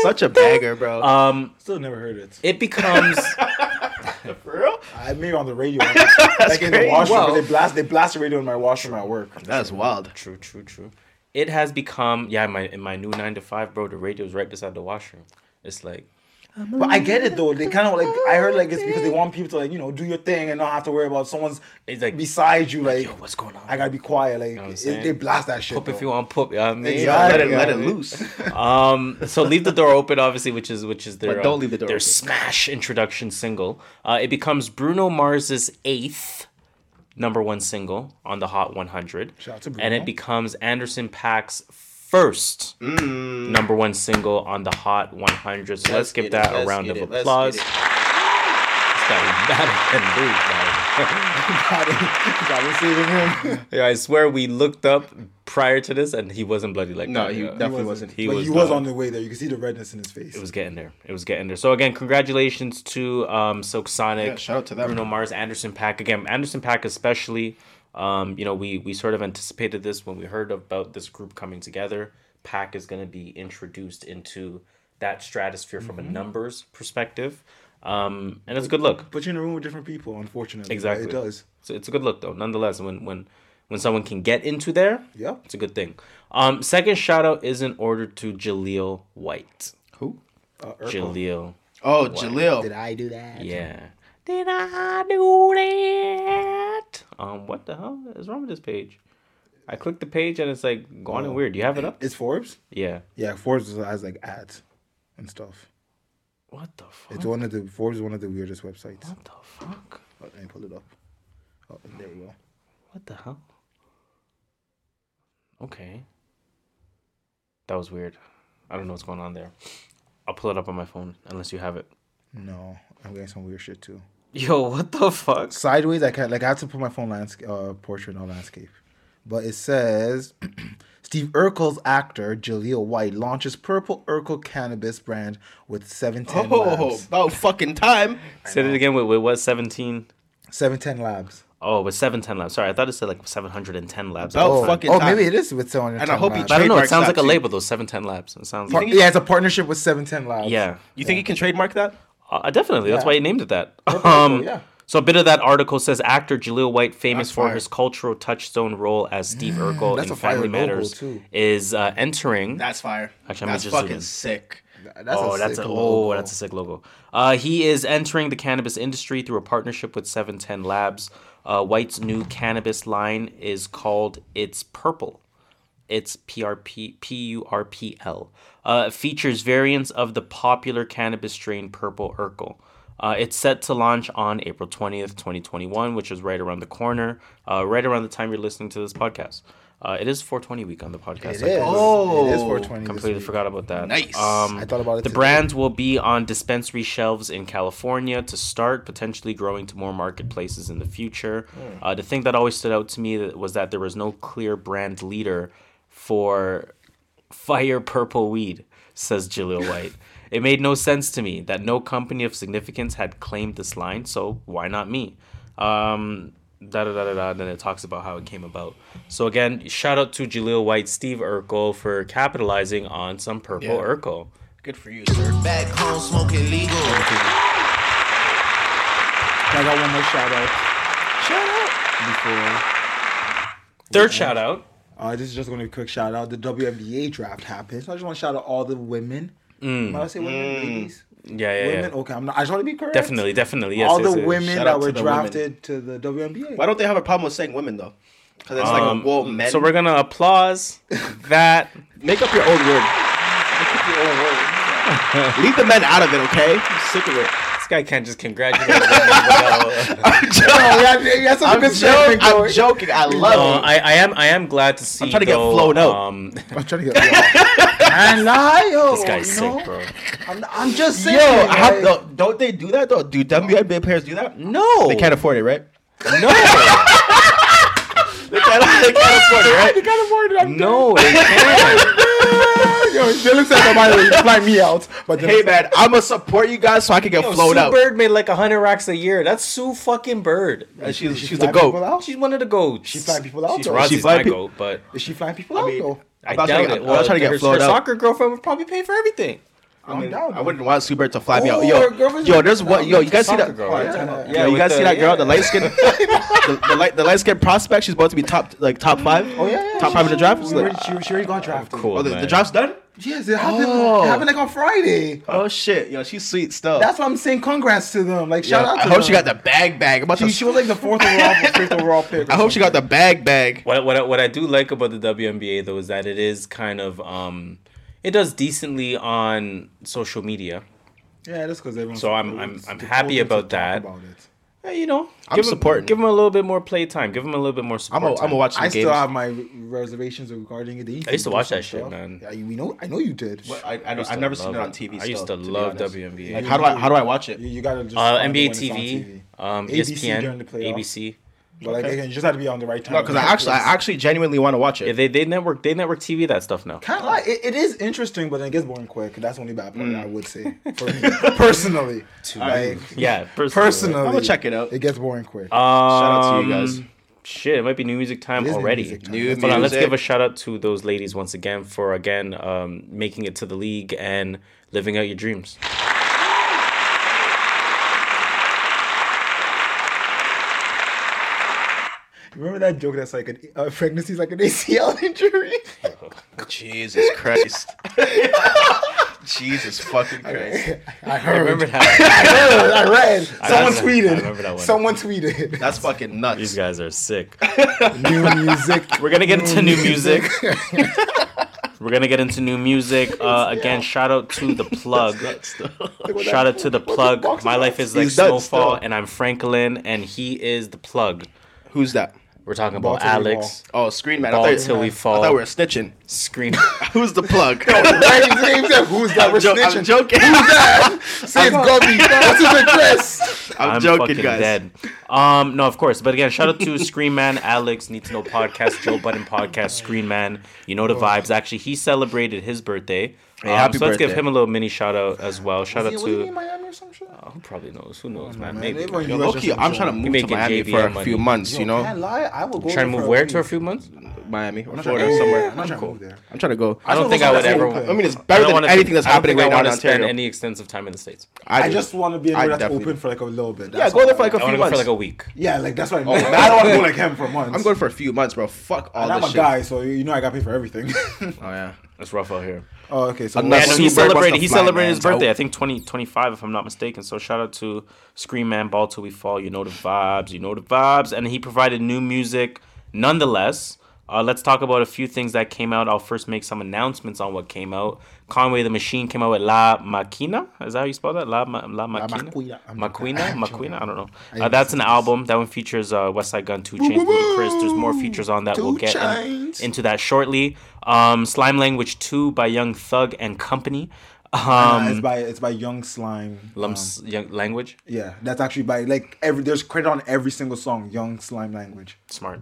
Such a bagger, bro. Um, Still never heard it. it becomes For real? I maybe on the radio, like in the washroom. Wow. They blast, they blast the radio in my washroom at work. That's wild. True, true, true. It has become yeah. My in my new nine to five, bro. The radio's right beside the washroom. It's like But I get it though. They kind of like I heard like it's because they want people to like you know do your thing and not have to worry about someone's It's like- beside you. Like, yo, what's going on? I gotta be quiet. Like what I'm it- they blast that shit. poop if you want poop. You know I mean? Exactly. Let it let it loose. Um, so leave the door open, obviously, which is which is their But don't uh, leave the door their open. smash introduction single. Uh, it becomes Bruno Mars's eighth number one single on the Hot 100, Shout out to and it becomes Anderson .Paak's first Mm. number one single on the Hot 100. So let's, give get it, that a let's round of it, applause. get it. It's guy better than Bruce, man. God is saving him. Yeah, I swear we looked up prior to this and he wasn't bloody like that. No, that. he Yeah. definitely wasn't. He but was he was on the way there. You can see the redness in his face. It was getting there. It was getting there. So again, congratulations to um, Silk Sonic, Yeah, shout out to them. Bruno Mars, Anderson .Paak. Again, Anderson .Paak especially. Um, you know, we we sort of anticipated this when we heard about this group coming together. Paak is going to be introduced into that stratosphere from a Mm-hmm. numbers perspective, um, and it's a good look. But you're in a room with different people, unfortunately. Exactly. It does. So it's a good look though, nonetheless. When when when someone can get into there, Yeah. it's a good thing. Um, second shout out is in order to Jaleel White. Who? Uh, Urkel. Jaleel. Oh, Jaleel. Did I do that? Yeah. Did I do that? Um, what the hell is wrong with this page? I clicked the page and it's like gone and weird. Do you have it up? It's Forbes. Yeah. Yeah, Forbes has like ads and stuff. What the fuck? It's one of the Forbes is one of the weirdest websites. What the fuck? Oh, let me pull it up. Oh, there we go. What the hell? Okay. That was weird. I don't know what's going on there. I'll pull it up on my phone unless you have it. No, I'm getting some weird shit too. Yo, what the fuck? Sideways, I can't like I have to put my phone landscape uh, portrait on landscape, but it says Steve Urkel's actor Jaleel White launches Purple Urkel cannabis brand with 710 Oh, labs. about fucking time. Said it again with, with what, 17? 710 labs. Oh, with 710 labs. Sorry, I thought it said like 710 labs. About Oh, fucking oh time. maybe it is with 710 And I hope he labs. But I don't know. It sounds like a label, though. 710 labs. It sounds Par- like. yeah, it's a partnership with 710 labs. Yeah. You think he can trademark that? Uh, definitely. That's why he named it that. Purple, Um, yeah. So a bit of that article says actor Jaleel White, famous for his cultural touchstone role as Steve Urkel in fire Family Matters, too. is uh, entering. That's fire. Actually, I'm That's just zoom fucking in. sick. That's oh, a that's sick a logo. oh, that's a sick logo. Uh, he is entering the cannabis industry through a partnership with 710 Labs. Uh, White's new cannabis line is called It's Purple. It's PRP P-U-R-P-L. Uh, features variants of the popular cannabis strain Purple Urkel. Uh, it's set to launch on April 20th, 2021, which is right around the corner, uh, right around the time you're listening to this podcast. Uh, it is 420 week on the podcast. It I is. Oh, it is 420. this completely week. forgot about that. Nice. Um, I thought about it The today. brand will be on dispensary shelves in California to start, potentially growing to more marketplaces in the future. Uh, the thing that always stood out to me was that there was no clear brand leader for fire purple weed, says Jaleel White. it made no sense to me that no company of significance had claimed this line, so why not me? Um, da da da da da. Then it talks about how it came about. So again, shout out to Jaleel White, Steve Urkel for capitalizing on some purple Yeah. Urkel. Good for you, sir. Back home smoking legal. I got one more shout out. Shout out. Before. Third shout out. Uh, this is just going to be a quick shout out. The WNBA draft happened. So I just want to shout out all the women. Might I say women, ladies? Yeah, yeah, Women? yeah. Okay, I'm not, I just want to be correct. Definitely, definitely. Yes, all yes, the yes. women Shout that were to the women. drafted to the WNBA. Why don't they have a problem with saying women though? Because it's Um, like, well, men. So we're gonna applause that. make up your own word. Make up your own word. Leave the men out of it, okay? I'm sick of it. This guy can't just congratulate. women without- I'm joking. Oh, yeah, yeah, that's such a I'm, joking. I'm joking. I love No, it. I, I am I am glad to see. trying to get though, flown out. Um, I'm trying to get. I lie, yo. this guy's you know? sick, bro. I'm, I'm just saying. Yo, how, like- no, don't they do that though? Do WNBA players do that? No, They can't afford it, right? No, They can't, they can't afford it, right? I can't afford it. I'm no, they can't. Yo, Dylan said, "Oh, by the way, fly me out." But Hey man, I'ma support you guys so I can get Yo, flown Sue out. Bird made like hundred racks a year. That's Sue fucking Bird. Uh, she's she she's fly a goat. She's one of the goats. She flying people out, She's though. Rossi's She fly my pe- goat, but Is she flying people I out mean, though? I I'm doubt trying to it. get- I'm trying to get her, flown her out. soccer girlfriend would probably pay for everything. I'm down. I wouldn't want Sue Bird to fly me out. Yo, yo, there's one. Yo, you guys see that? girl, right? yeah. Yo, you with guys see the- that girl, yeah. the light skin, the, the light, the light skin prospect. She's about to be top, like top five. Oh yeah, yeah. top she- five in the draft. She, already- like- she, she already got drafted. Cool. oh, the, the draft's done. Yes, it happened. Oh. It happened like on Friday. Oh shit, yo, she's sweet stuff. That's why I'm saying congrats to them. Like shout Yo, out. I hope them. she got the bag bag. I'm about She, to- she was like the fourth overall, fifth overall pick. I hope she got the bag bag. What what I- what I do like about the WNBA though is that it is kind of um it does decently on social media. Yeah, that's because everyone. So I'm- I'm- I'm happy about that. About it. Hey, you know, I'm give supporting. Him, give him a little bit more play time. Give him a little bit more I'm support. gonna I'm time. gonna watch some I games. still have my reservations regarding it. I used to watch some that shit, stuff. man. Yeah, you know, I know you did. I, I don't, used I've never seen it on. TV. I used still, to be love honest. WNBA. Like, how do I how do I watch it? You, you gotta just Uh, NBA it when it's on TV, um, ABC ESPN, during the. ABC. But like again, you just have to be on the right time. No, because I actually I actually genuinely want to watch Yeah, it. they they network they network TV that stuff now. Can't lie, it, it is interesting, but then it gets boring quick. That's the only bad part Mm. I would say for me personally. like Yeah, personally. personally, I'm gonna check it out. It gets boring quick. Um, Shout out to you guys. Shit, it might be new music time It is new already. music time. New Hold on, let's give a shout out to those ladies once again for again um, making it to the league and living out your dreams. Remember that joke that's like an uh, pregnancy is like an ACL injury? Jesus Christ. Jesus fucking Christ. I heard. Remember that? I heard. I read. Someone that- tweeted. I remember that one. Someone tweeted. That's fucking nuts. These guys are sick. New music. We're gonna get into new music. We're gonna get into new music. Uh, again, shout out to the plug. Shout out to the plug. My life is like snowfall, still. and I'm Franklin, and he is the plug. Who's that? We're talking about till we Alex. Oh, Screen Man. Ball I thought, till we fall. I thought we were snitching. Screen. Who's the plug? Right, his Who's that? We're jo- I'm snitching. joking. Who's that? Say it's Gubby. What's his address? I'm, I'm joking, fucking guys. dead. Um, no, of course. But again, shout out to Screen Man, Alex, Need to Know Podcast, Joe Budden Podcast, Screen Man. You know the vibes. Actually, he celebrated his birthday. Hey, Um, happy so let's give him a little mini shout out as well. Shout out Was he in to Miami or some shit? oh, who probably knows. Who knows, man? man. Maybe. Everyone Yo, US I'm trying to move to Miami JVM for a money. few months, Yo, you know? Can't lie. I will go Trying to move where a to a few months? Miami or I'm Florida, trying- somewhere. I'm not trying to move there. I'm trying to go. I don't just think wanna I would ever. open. I mean, it's better than anything that's I don't happening right now in wanna spend Ontario. any extensive time in the states. I just want to be I anywhere that's open for like a little bit. Yeah, go there for like a I want few to go for like a week. Yeah, like that's what I mean. But I don't want to go like him for months. I'm going for a few months, bro. Fuck all And I'm a guy, so you know I got paid for everything. Oh yeah. It's rough out here. oh, okay. So Yeah, no, he celebrated. He celebrated his birthday. out. I think 20, 25, if I'm not mistaken. So shout out to Scream Man, Ball Till We Fall. You know the vibes. You know the vibes. And he provided new music, nonetheless. Uh, let's talk about a few things that came out. I'll first make some announcements on what came out. Conway the Machine came out with La Maquina. Is that how you spell that? La, Ma- La Maquina? Maquina. Maquina? Maquina? I don't know. Uh, that's an album. That one features uh, Westside Gunn, Two Chainz, Ludacris. There's more features on that. Two we'll get in- into that shortly. Um, Slime Language 2 by Young Thug and Company. Uh, Um, it's by it's by Young Slime. um, young language. yeah, that's actually by like every. There's credit on every single song. Young Slime language. Smart.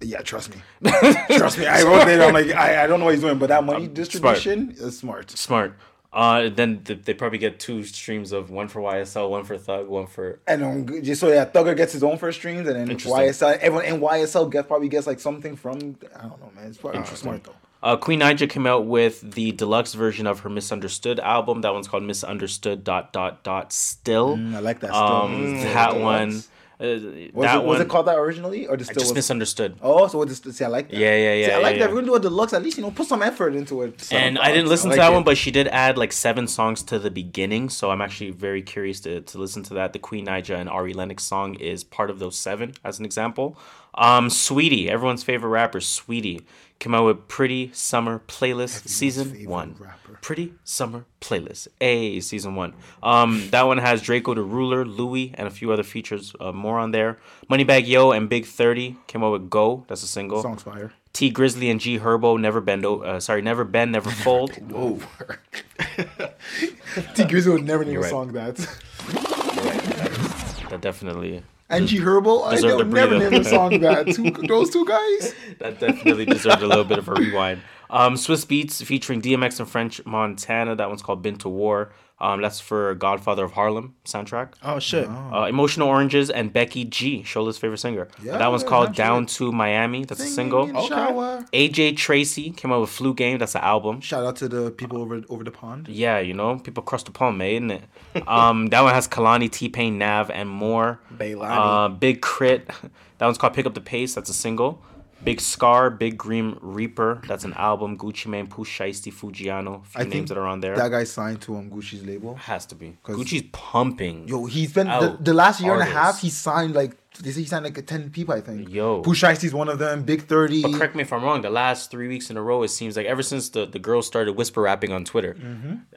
Yeah, trust me. trust me. I wrote it. I'm like, I, I don't know what he's doing, but that money distribution is smart. Smart. Uh, then th- they probably get two streams of one for YSL, one for Thug, one for. And um, just so yeah, Thugger gets his own first streams, and then YSL, everyone in YSL gets probably gets like something from. I don't know, man. It's probably smart though. Uh, Queen Naija came out with the deluxe version of her Misunderstood album. That one's called Misunderstood. Dot dot dot. Still. Mm, I like that. Still. Um, Mm, that one. Uh, Was, that it, was it called that originally, or just still just was? misunderstood. Oh, so it's see, I like that. Yeah, yeah, See, yeah, I like yeah, that. yeah. We're gonna do a deluxe. At least you know, put some effort into it. Some and I didn't listen like to that it. one, but she did add like seven songs to the beginning, so I'm actually very curious to, to listen to that. The Queen Naija and Ari Lennox song is part of those seven, as an example. Um, Saweetie, everyone's favorite rapper, Saweetie, came out with Pretty Summer Playlist Season One. rapper. Pretty Summer Playlist, A Season One. Um, that one has Drakeo the Ruler, Louis, and a few other features uh, more on there. Moneybag Yo and Big Thirty came out with Go. That's a single. Song's fire. Tee Grizzley and G Herbo, Never Bend, O- uh, sorry, Never Bend, Never Fold. Whoa. Tee Grizzley would never name a right. song that. That definitely, And G Herbo, I Deserve would to never breathe. name a song that. Two, those two guys. that definitely deserved a little bit of a rewind. Um, Swizz Beatz featuring DMX and French Montana. That one's called "Been to War." Um, that's for Godfather of Harlem soundtrack. Oh shit. Uh, Emotional Oranges and Becky G, Shola's favorite singer. Yeah, that one's called naturally. "Down to Miami." That's a single. In the shower. AJ Tracey came out with "Flu Game." That's an album. Shout out to the people over over the pond. Yeah, you know, people cross the pond, mate, isn't it? Um, that one has Kehlani, T Pain, Nav, and more. Baylani. Uh, Big Crit. That one's called Pick Up the Pace. That's a single. Big Scarr, Big Grim Reaper. That's an album. Gucci Mane, Pooh Shiesty, Foogiano. A few I names that are on there. That guy signed to um Gucci's label. has to be. Gucci's pumping. Yo, he's been the, the last year and a half. He signed like they say he signed like ten people. I think. Yo. Pooh Shiesty's one of them. Big Thirty. But correct me if I'm wrong. The last three weeks in a row, it seems like ever since the, the girl started whisper rapping on Twitter,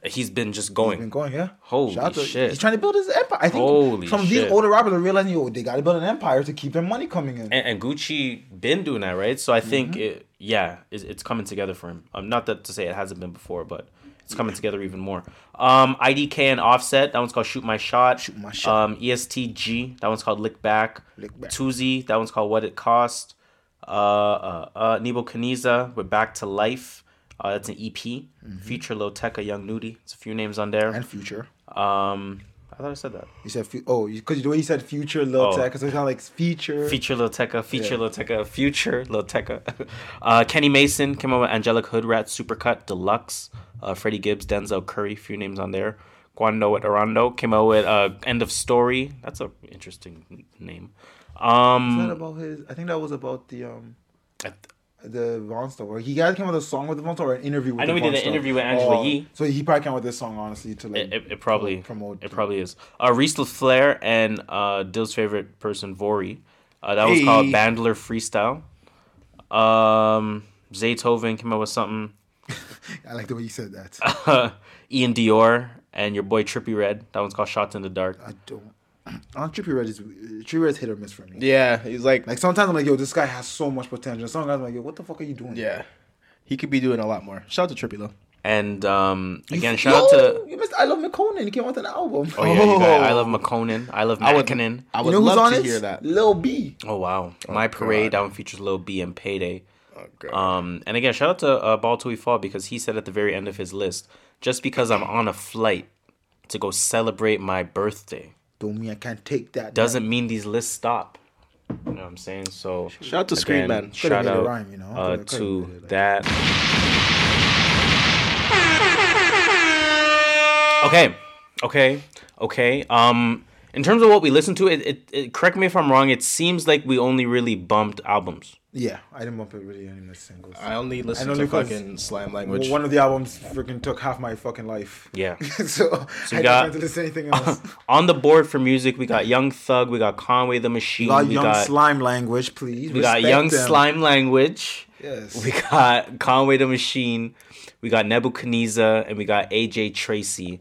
he's been just going. Mm-hmm. Been going, yeah. Holy out to- shit. He's trying to build his empire. I think Holy some of these older rappers are realizing, yo, they got to build an empire to keep their money coming in. and, and Gucci been doing that, right? So I think Mm-hmm. it, yeah, it's, it's coming together for him. Um, not that to say it hasn't been before, but it's coming together even more. Um, IDK and Offset, that one's called Shoot My Shot. Shoot My Shot. Um, EST Gee, that one's called Lick Back. Lick Back. Toosii, that one's called What It Cost. Uh, uh, uh, Nebu Kiniza, we're Back to Life. Uh, that's an EP. Feature Lil Tecca, Young Nudy. It's a few names on there. Mm-hmm. and future. Um, I thought I said that. You said, oh, because the way you said future, Lil Oh. Tech, so it's of like feature. Feature Lil Tecca, feature Yeah. Lil Tecca, future Lil Tecca. Uh, Kenny Mason came out with Angelic Hoodrat, Supercut, Deluxe. Uh, Freddie Gibbs, Denzel Curry, few names on there. Quando Rondo came out with uh, End of Story. That's a interesting name. Is that Um, about his? I think that was about the um I- the Von. Or he guys came with a song with the Von or an interview with I know we did an interview with Angela Oh, Yee. So he probably came with this song honestly to like it, it, it probably promote it probably is. Uh, Reese Flair and uh, Dill's favorite person, Vori. Uh, that was Hey. called Bandler Freestyle. Um, Zaytoven came out with something. I like the way you said that. iann dior and your boy Trippie Redd. That one's called Shots in the Dark. I don't. On Trippie Redd is Trippie Redd's hit or miss for me. Yeah, he's like, Like sometimes I'm like, yo, this guy has so much potential. Some guys I'm like, yo, what the fuck are you doing? yeah, he could be doing a lot more. Shout out to Trippie though. And um, again, You- shout out to. you missed. I love Makonnen. He came out with an album. Oh yeah, you got, I love Makonnen. I love I would, Makonnen. I You would know who's love on to it? hear that. Lil B. Oh wow, My Parade. God. That one features Lil B and Payday. Oh, Um, and again, shout out to uh, Ball Till We Fall because he said at the very end of his list, just because I'm on a flight to go celebrate my birthday Don't mean I can't take that. doesn't mean these lists stop. You know what I'm saying? So Shout out to Screen Man. Shout made it out rhyme, you know? uh, Could've- could've to made it that. Okay, okay, okay. Um, in terms of what we listen to, it, it, it correct me if I'm wrong. It seems like we only really bumped albums. Yeah, I didn't bump it really any of the singles. I only listen And to only 'cause fucking slam language. One of the albums freaking took half my fucking life. Yeah. so, we I got- didn't to listen to anything else. On the board for music, we got Young Thug, we got Conway the Machine, We got we young got slime language, please. we got Young them. Slime Language. Yes. We got Conway the Machine. We got Nebu Kiniza, and we got AJ Tracey.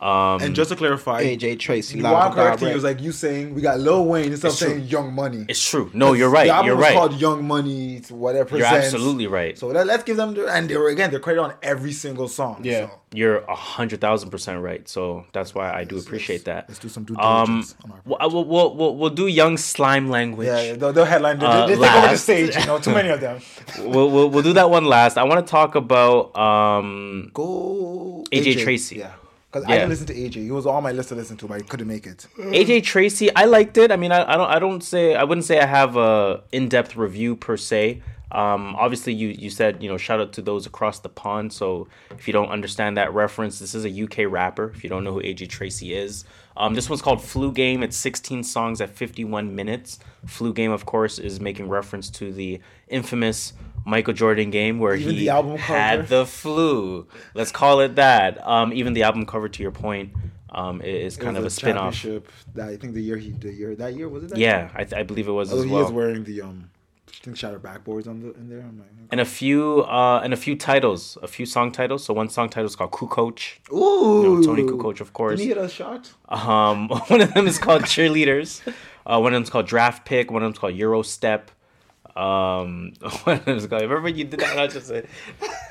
Um, and just to clarify, AJ Tracey. you Loud are and correct. Direct. It was like you saying we got Lil Wayne instead of It's true. saying Young Money. it's true. No, you're right. The album You're was right. called Young Money. It's whatever. You're presents. absolutely right. So let, let's give them the, and they were again they're credited on every single song. Yeah. So You're a hundred thousand percent right. So that's why I do appreciate that. let's do some due Um, diligence on we'll, we'll, we'll, we'll, we'll do Young Slime Language. yeah, yeah, they'll, they'll headline. They, Uh, they take over the stage. You know, too many of them. We'll, we'll, we'll do that one last. I want to talk about um, Go AJ Tracey. Yeah, because I didn't listen to AJ. He was on my list to listen to, but I couldn't make it. AJ Tracey, I liked it. I mean, I, I don't, I don't say, I wouldn't say I have a in-depth review per se. Um, obviously, you you said you know shout out to those across the pond. So if you don't understand that reference, this is a UK rapper. If you don't know who AJ Tracey is, um, this one's called Flu Game. It's 16 songs at 51 minutes. Flu Game, of course, is making reference to the infamous Michael Jordan game where Even he the had the flu. Let's call it that. Um, even the album cover, to your point, um, is kind of a was spin off. That I think the year he the year that year was it? That Yeah, I, th- I believe it was Oh, as he well. is wearing the um, I think shattered backboards on the in there. Like, and a few uh and a few titles, a few song titles. So one song title is called Kukoč. ooh, You know, Tony Kukoc, of course. Did a shot? Um, one of them is called Cheerleaders. Uh, one of them's called Draft Pick. One of them's called Euro Step. Um, one of them's. Remember you did that? I just said,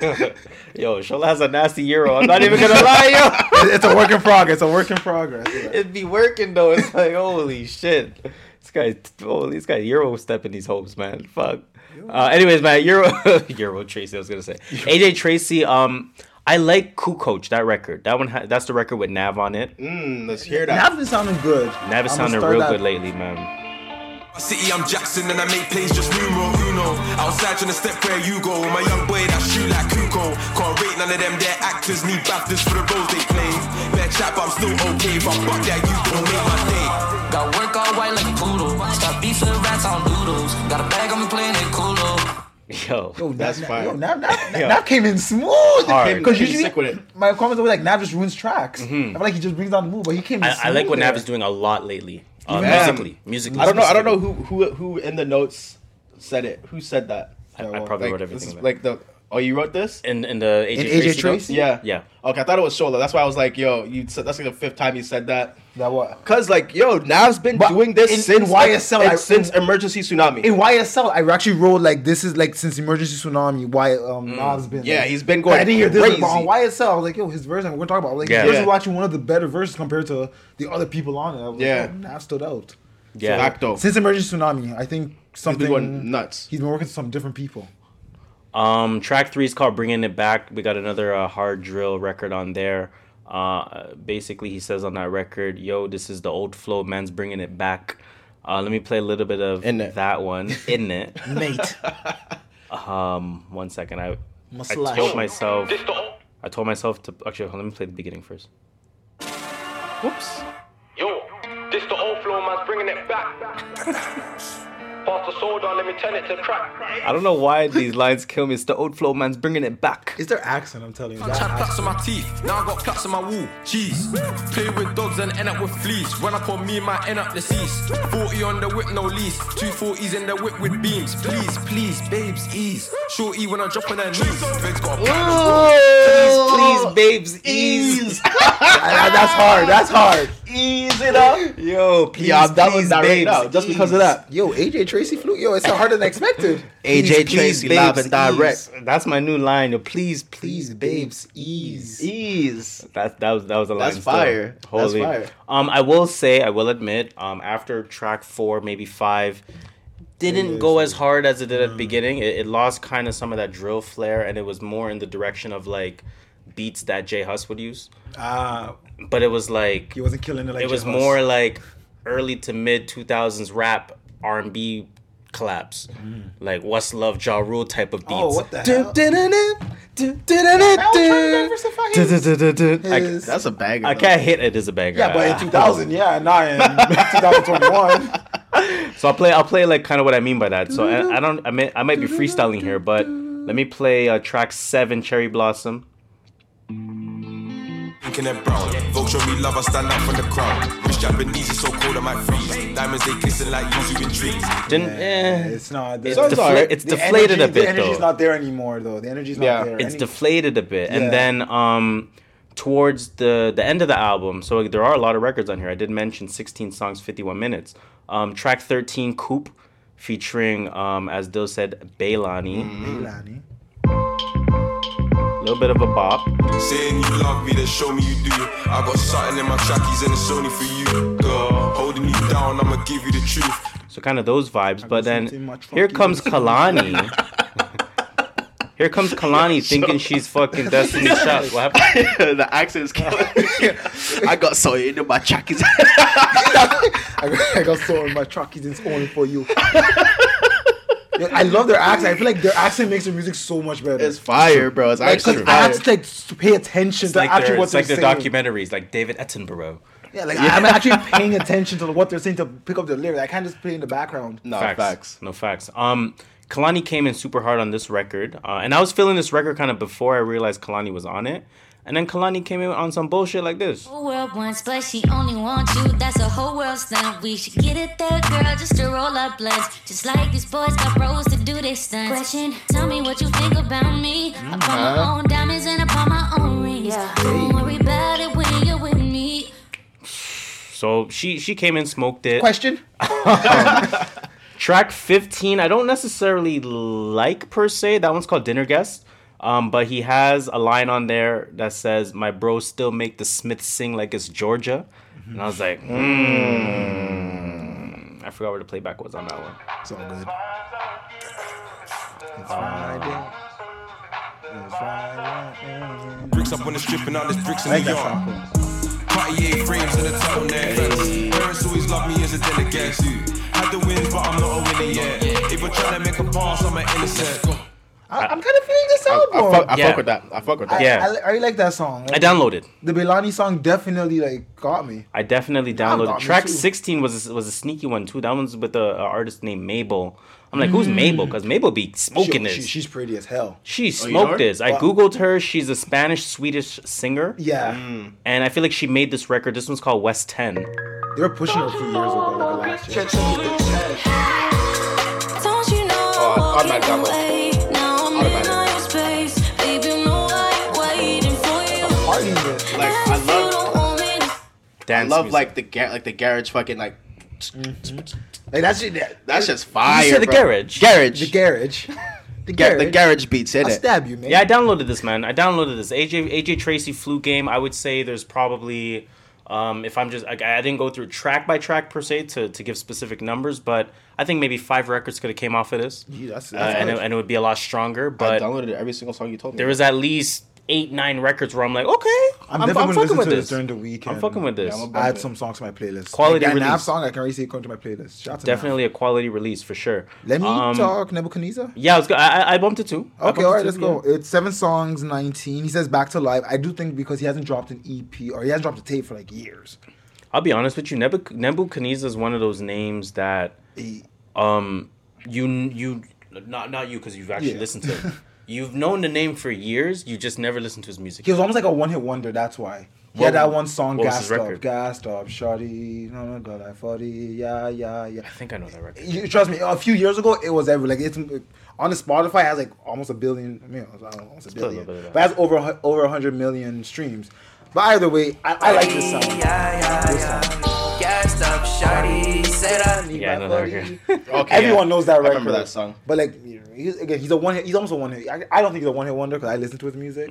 "Yo, Shola has a nasty Euro." I'm not even gonna lie, yo. it's a work in progress. It's a work in progress. Yeah. It'd be working though. It's like holy shit. This guy, holy, this guy Euro stepping these hopes, man. Fuck. Uh, anyways, man, Euro, Euro Tracy. I was gonna say AJ Tracey. Um, I like Kukoč that record. That one, ha- that's the record with Nav on it. Mm, let's hear that. Nav been sounding good. Nav is I'ma sounding real that- good lately, man. City, I'm Jackson and I make plays just numero uno. Outside trying to step where you go. My young boy that shoot like Kukoč. Can't rate none of them, they're actors. Need BAFTAs for the roles they play. Bad chat, but I'm still okay. If I fuck that, you gon' make my day. Got work all white like a poodle. Stop beefing the rats on doodles. Got a bag on me playing it cool Yo, Yo, That's Nav, fire. Yo, Nav, Nav, Yeah. Nav came in smooth. Because usually sick with it. my comments were like Nav just ruins tracks. I feel like he just brings down the move, but he came. In Mm-hmm. I, I like what smooth Nav is doing a lot lately. Uh, musically, musically. I don't know. I don't know who who who in the notes said it. Who said that? I, I probably Like, wrote this everything. is like the. Oh, you wrote this? in in the AJ, In AJ Tracey. notes? Tracey? Yeah. Yeah. Okay, I thought it was Shola. That's why I was like, yo, you said that's like the fifth time you said that. That what? Cause like, yo, Nav's been But doing this in- since in YSL, like, I- since emergency tsunami. In YSL, I actually wrote like this is like since emergency tsunami. Why um Nas been? Mm. Yeah, like, he's been But I didn't hear this crazy. but on YSL. I was like, yo, his verse. And we're talking about like Yeah. his verse Yeah. is watching one of the better verses compared to the other people on it. I was like, Yeah. oh, Nas stood out. Yeah. Facto. Since emergency tsunami, I think He's something been going nuts. He's been working with some different people. Um, track three is called "Bringing It Back." We got another uh, hard drill record on there. Uh, basically, he says on that record, "Yo, this is the old flow, man's bringing it back." Uh, let me play a little bit of In that one. In it. Mate, Um, one second. I Must I Maslash. told myself. I told myself to actually. Let me play the beginning first. Whoops. Yo, this the old flow, man's bringing it back. Pass the soda, let me turn it to crack. I don't know why these lines kill me. It's the old flow, man's bringing it back. it's their accent. I'm telling you. I That had accent. plaques on my teeth, now I got plaques on my wall. Jeez. Play with dogs and end up with fleas. Run up on me, might end up deceased. 40 on the whip, no lease. Two 40s in the whip with beams. Please, please, babes, ease. Shorty when I drop on her knees. Feds got a plan. Please, babes, ease. That- that's hard. That's hard. Ease it up. Yo, please, Yeah, I'm downloading please, that right babes, now just because of that. Yo, AJ Tracey flew. Yo, it's harder than expected. AJ Tracey live and direct. ease. That's my new line. Yo, please, Please, please, babes, ease. Ease. That that was that was a line. That's still. fire. That's Holy. fire. Um, I will say, I will admit, um, after track four, maybe five, didn't go as hard as it did at the beginning. It, it lost kind of some of that drill flair, and it was more in the direction of like beats that J Hus would use. Ah, But it was like he wasn't killing it like it was Jay more like early to mid 2000s rap R&B collabs. Like What's Love Ja Rule type of beats. Oh, what the hell? That's a banger. I though. can't hit it as a banger. Yeah, but in Ah. 2000, yeah, not in 2021. So I'll play. I'll play like kind of what I mean by that. So I, I don't. I may. I might be freestyling here, but let me play uh, track seven, Cherry Blossom. Thinking they're brown. Folks show me love, I stand out from the crowd. Wish Japanese is so cold, I might freeze. Diamonds, they kissing like you in trees. Didn't. Eh, It's not. The, it's, Sounds defla- alright. it's the deflated energy, a bit The energy's though. not there anymore, though. The energy's not Yeah. there. it's Any- deflated a bit, Yeah. and then um, towards the the end of the album, so there are a lot of records on here. I did mention 16 songs, 51 minutes. Um, track 13, Coop, featuring um, as Dill said, Bailani. Milani. A little bit of a bop. Saying you love me, then show me you do. I got something in my trackies and it's only for you. Girl, holding you down, I'ma give you the truth. So kind of those vibes. But then here comes Kehlani. here comes Kehlani thinking she's fucking Destiny Child. What happened? the accent is killing me. I got something in my trackies. I got, I got so in my truckies. It's only for you. Yo, I love their accent. I feel like their accent makes the music so much better. it's fire, bro. It's like, actually 'cause I have to like pay attention It's to like actually their, what it's they're like their saying. documentaries, like David Attenborough. Yeah, like I'm actually paying attention to what they're saying to pick up the lyrics. I can't just play in the background. No facts. facts. No facts. Um, Kehlani came in super hard on this record, uh, and I was feeling this record kind of before I realized Kehlani was on it, and then Kehlani came in on some bullshit like this. Whole world wants, but she only wants you. That's a whole world stunt. We should get it there, girl, just to roll up blunts. Just like these boys got bros to do this stunts. Question, tell me what you think about me. I bought my uh-huh. own diamonds and I bought my own rings. Don't worry about it when you're with me. So she she came in, smoked it. Question? Track 15, I don't necessarily like per se. That one's called Dinner Guest. Um, but he has a line on there that says, My bros still make the Smiths sing like it's Georgia. And I was like, hmm. I forgot where the playback was on that one. It's all good. It's Friday. It's Friday. Bricks up on the strip and now there's bricks in like the that yard. Cartier frames and a turtleneck. Parents always love me as a dinner guest. Had the wins, but I'm not a winner yet. If you're trying to make a pass, I'm an innocent. I, I'm kind of feeling this I, album. I, fuck, I Yeah. fuck with that. I fuck with that. I, Yeah. I, I really like that song. I downloaded. the Belani song definitely like got me. I definitely downloaded. me Track 16 was a, was a sneaky one too. That one's with a, a artist named Mabel. I'm like, who's Mabel? Because Mabel be smoking Mm. She- this. she- she's pretty as hell. She you know smoked this. I Wow. googled her. She's a Spanish Swedish singer. Yeah, And I feel like she made this record. This one's called West 10. they They were pushing her a few years ago, like last year. Don't you know? Oh, automatic Keep download. I love music. like the gar- like the garage fucking like. Like that's just that, That's just fire. say the bro. garage? Garage. the garage. The garage. the garage beats in I'll it. stab you, man. Yeah, I downloaded this, man. I downloaded this AJ AJ Tracey flu game. I would say there's probably, um, if I'm just, like, I didn't go through track by track per se to, to give specific numbers, but I think maybe five records could have came off of this, Yeah, that's, uh, and, it, and it would be a lot stronger. But I downloaded every single song you told me. there was at least eight nine records where I'm like, okay, I'm, I'm, definitely I'm fucking listen with to this. this during the weekend. I'm fucking with this. Yeah, I'm a- Add some songs to my playlist. Quality like that Nav release. song, I can already see it going to my playlist. Shout Definitely a quality release for sure. Let me Um, talk Nebu Kiniza. Yeah, I, was go- I, I- I bumped it too. I Okay, all right, all it right, too, let's go. It's seven songs, 19. He says back to life. I do think because he hasn't dropped an EP or he hasn't dropped a tape for like years. I'll be honest with you. Nebuch- Nebu Kiniza is one of those names that He, um you you not not you because you've actually Yeah. listened to him. You've known the name for years. You just never listened to his music. he was almost like a one hit wonder, that's why. He What- had that one song, what was Gas his Up, record? Gas Up, Shawty, no, no, go like 40, yeah, yeah, yeah. I think I know that record. You, trust me, a few years ago, it was ever like it's on the Spotify it has like almost a billion. I mean, I don't know, almost a put a billion, little bit but it has over a over hundred million streams. But either way, I, I like this sound. This sound. Gassed up, shawty. Said I Need Yeah, I my know that buddy. record. Okay, Everyone yeah. knows that I record. remember that song. But like, he's, again, he's a one. Hit, he's almost a one hit. I, I don't think he's a one hit wonder because I listen to his music.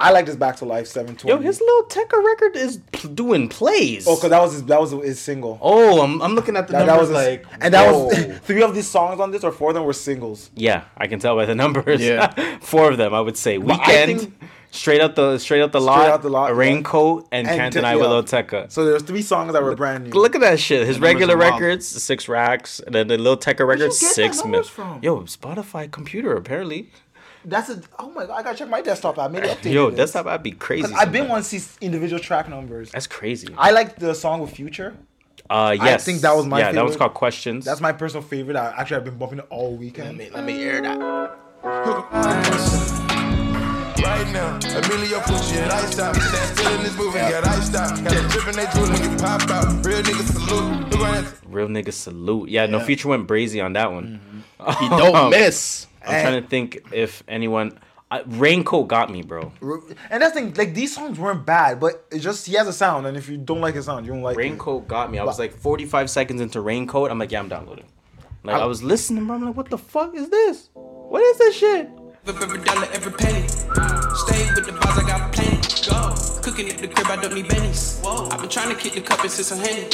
I like this Back to Life seven twenty. Mm-hmm. Yo, his little Tecca record is pl- doing plays. oh, because that was his that was his single. Oh, I'm, I'm looking at the that, that was numbers his- like, and that whoa. was three of these songs on this or four of them were singles. yeah, I can tell by the numbers. Yeah. four of them I would say. I Weekend, think- straight out the straight out the Straight lot, Out the Lot, a yeah. raincoat, and, And Can't Te- Deny. Willow Tecca. So there's three songs that were brand new. Look at that shit. His regular records, six racks, and then the little Tecca records, six mil. from? Yo, Spotify computer apparently. That's a oh my god! I gotta check my desktop app. Maybe update Yo, desktop I'd be crazy. I've been wanting to see individual track numbers. That's crazy. I like the song with Future. Uh, yes. I think that was my Yeah, that was called Questions. That's my personal favorite. I, actually, I've been bumping it all weekend. Let me let me hear that. Right now, Emilio Pucci and Ice Top. Stand still in this movie, got ice stop. Got a drip and they drool when you pop out. Real niggas salute. Look on that. Real nigga salute. Yeah, no feature went brazy on that one. He don't miss. I'm trying to think if anyone. Uh, Raincoat got me, bro. And that's the thing, like these songs weren't bad, but it's just he has a sound, and if you don't like his sound, you don't like it. Raincoat got me. I was like 45 seconds into Raincoat. I'm like, yeah, I'm downloading. Like I, I- was listening, bro. I'm like, what the fuck is this? What is this shit? Every dollar, every penny. Stay with the bars, I got plenty. Go. Cooking at the crib, I don't need bennies. Whoa. I've been trying to kick the cup and sit some henny.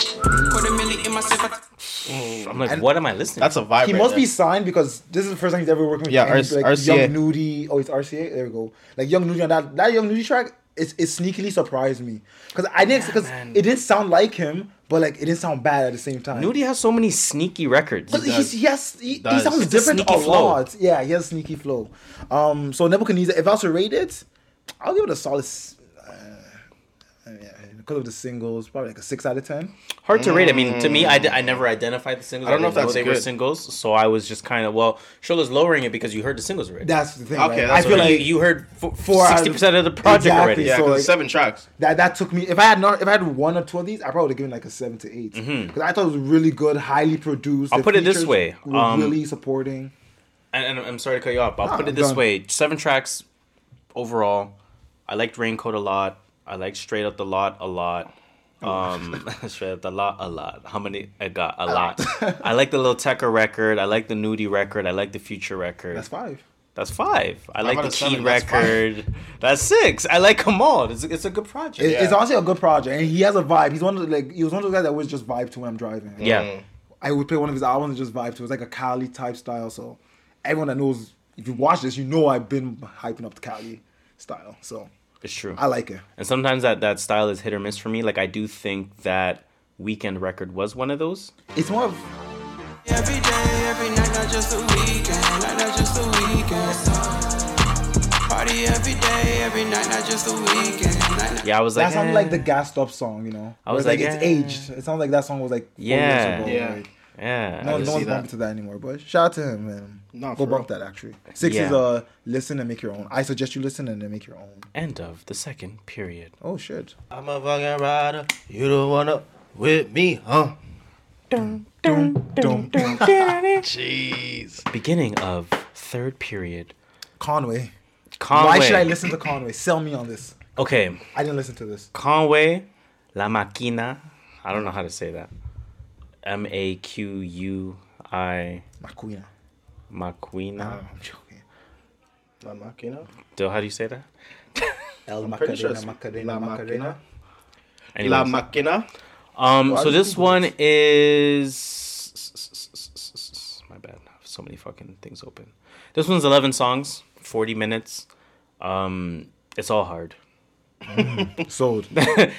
Quarter million in my safe. I mm. I'm mm. like, And- what am I listening? That's a vibe. He right must there. be signed because this is the first time he's ever working with Yeah, any, R- like RCA. Young Nudy. Oh, it's RCA. There we go. Like Young Nudy on that that Young Nudy track. It's it sneakily surprised me because I didn't because man. it didn't sound like him, but like it didn't sound bad at the same time. Nudy has so many sneaky records. But he's, he has he, he sounds It's a different a, sneaky flow. lot. Yeah, he has sneaky flow. Um, so Nebu Kiniza, if I was to rate it, I'll give it a solid. S- yeah, because of the singles, probably like a six out of ten. Hard to rate. I mean, to me, I, d- I never identified the singles. I don't know didn't if that's they were good. singles, so I was just kind of well. Shola's lowering it because you heard the singles already. That's the thing. Okay, right? that's I feel what like you, you heard Four out sixty percent of the project Exactly. already. Yeah, So, because like- it's seven tracks. that that took me. If I had not, if I had one or two of these, I probably would have given like a seven to eight because I thought it was really good, highly produced. Mm-hmm. I'll The put it this way, were um, really supporting. And, and I'm sorry to cut you off, but I'll Nah, put it this done. way: seven tracks overall. I liked Raincoat a lot. I like Straight Up the Lot a lot. Um, Straight Up the Lot a lot. How many? I got a lot. I like the Lil Tecca record. I like the Nudy record. I like the Future record. That's five. That's five. I like the of Key seven, that's record. That's, six. I like them all. It's, it's a good project. It- It's Yeah. honestly a good project, and he has a vibe. He's one of the, like he was one of those guys that always just vibe to when I'm driving. yeah. I would play one of his albums and just vibe to. it. It's like a Cali type style. So everyone that knows, if you watch this, you know I've been hyping up the Cali style. So It's true. I like it. and sometimes that, that style is hit or miss for me. Like, I do think that Weekend record was one of those. It's more of Every day, every night, not just the weekend. Night, not just the weekend. Party every day, every night, not just the weekend. Night, night. Yeah, I was like, that sounded eh. like the gas stop song, you know. I was Where it's like, it's eh. aged. It sounds like that song was like four Yeah. years ago. Yeah. Like, yeah. no, no one's bumping to that anymore. But shout out to him, man. No, Go bump real. that actually. Six Yeah. is uh listen and make your own. I suggest you listen and then make your own. End of the second period. Oh shit. I'm a fucking rider. You don't wanna. with me, huh? Dum, dum, dum. Jeez. Beginning of third period. Conway. Conway. Why should I listen to Conway? Sell me on this. Okay, I didn't listen to this. Conway, La Maquina. I don't know how to say that. M A Q U I Macuina. Maquina. I'm joking. La Maquina. Dill, how do you say that? El pretty sure Macarena, it's Macarena, La Macarena. La Maquina. Um, Why so this one is my bad. I have so many fucking things open. This one's eleven songs, forty minutes. Um, it's all hard. Sold.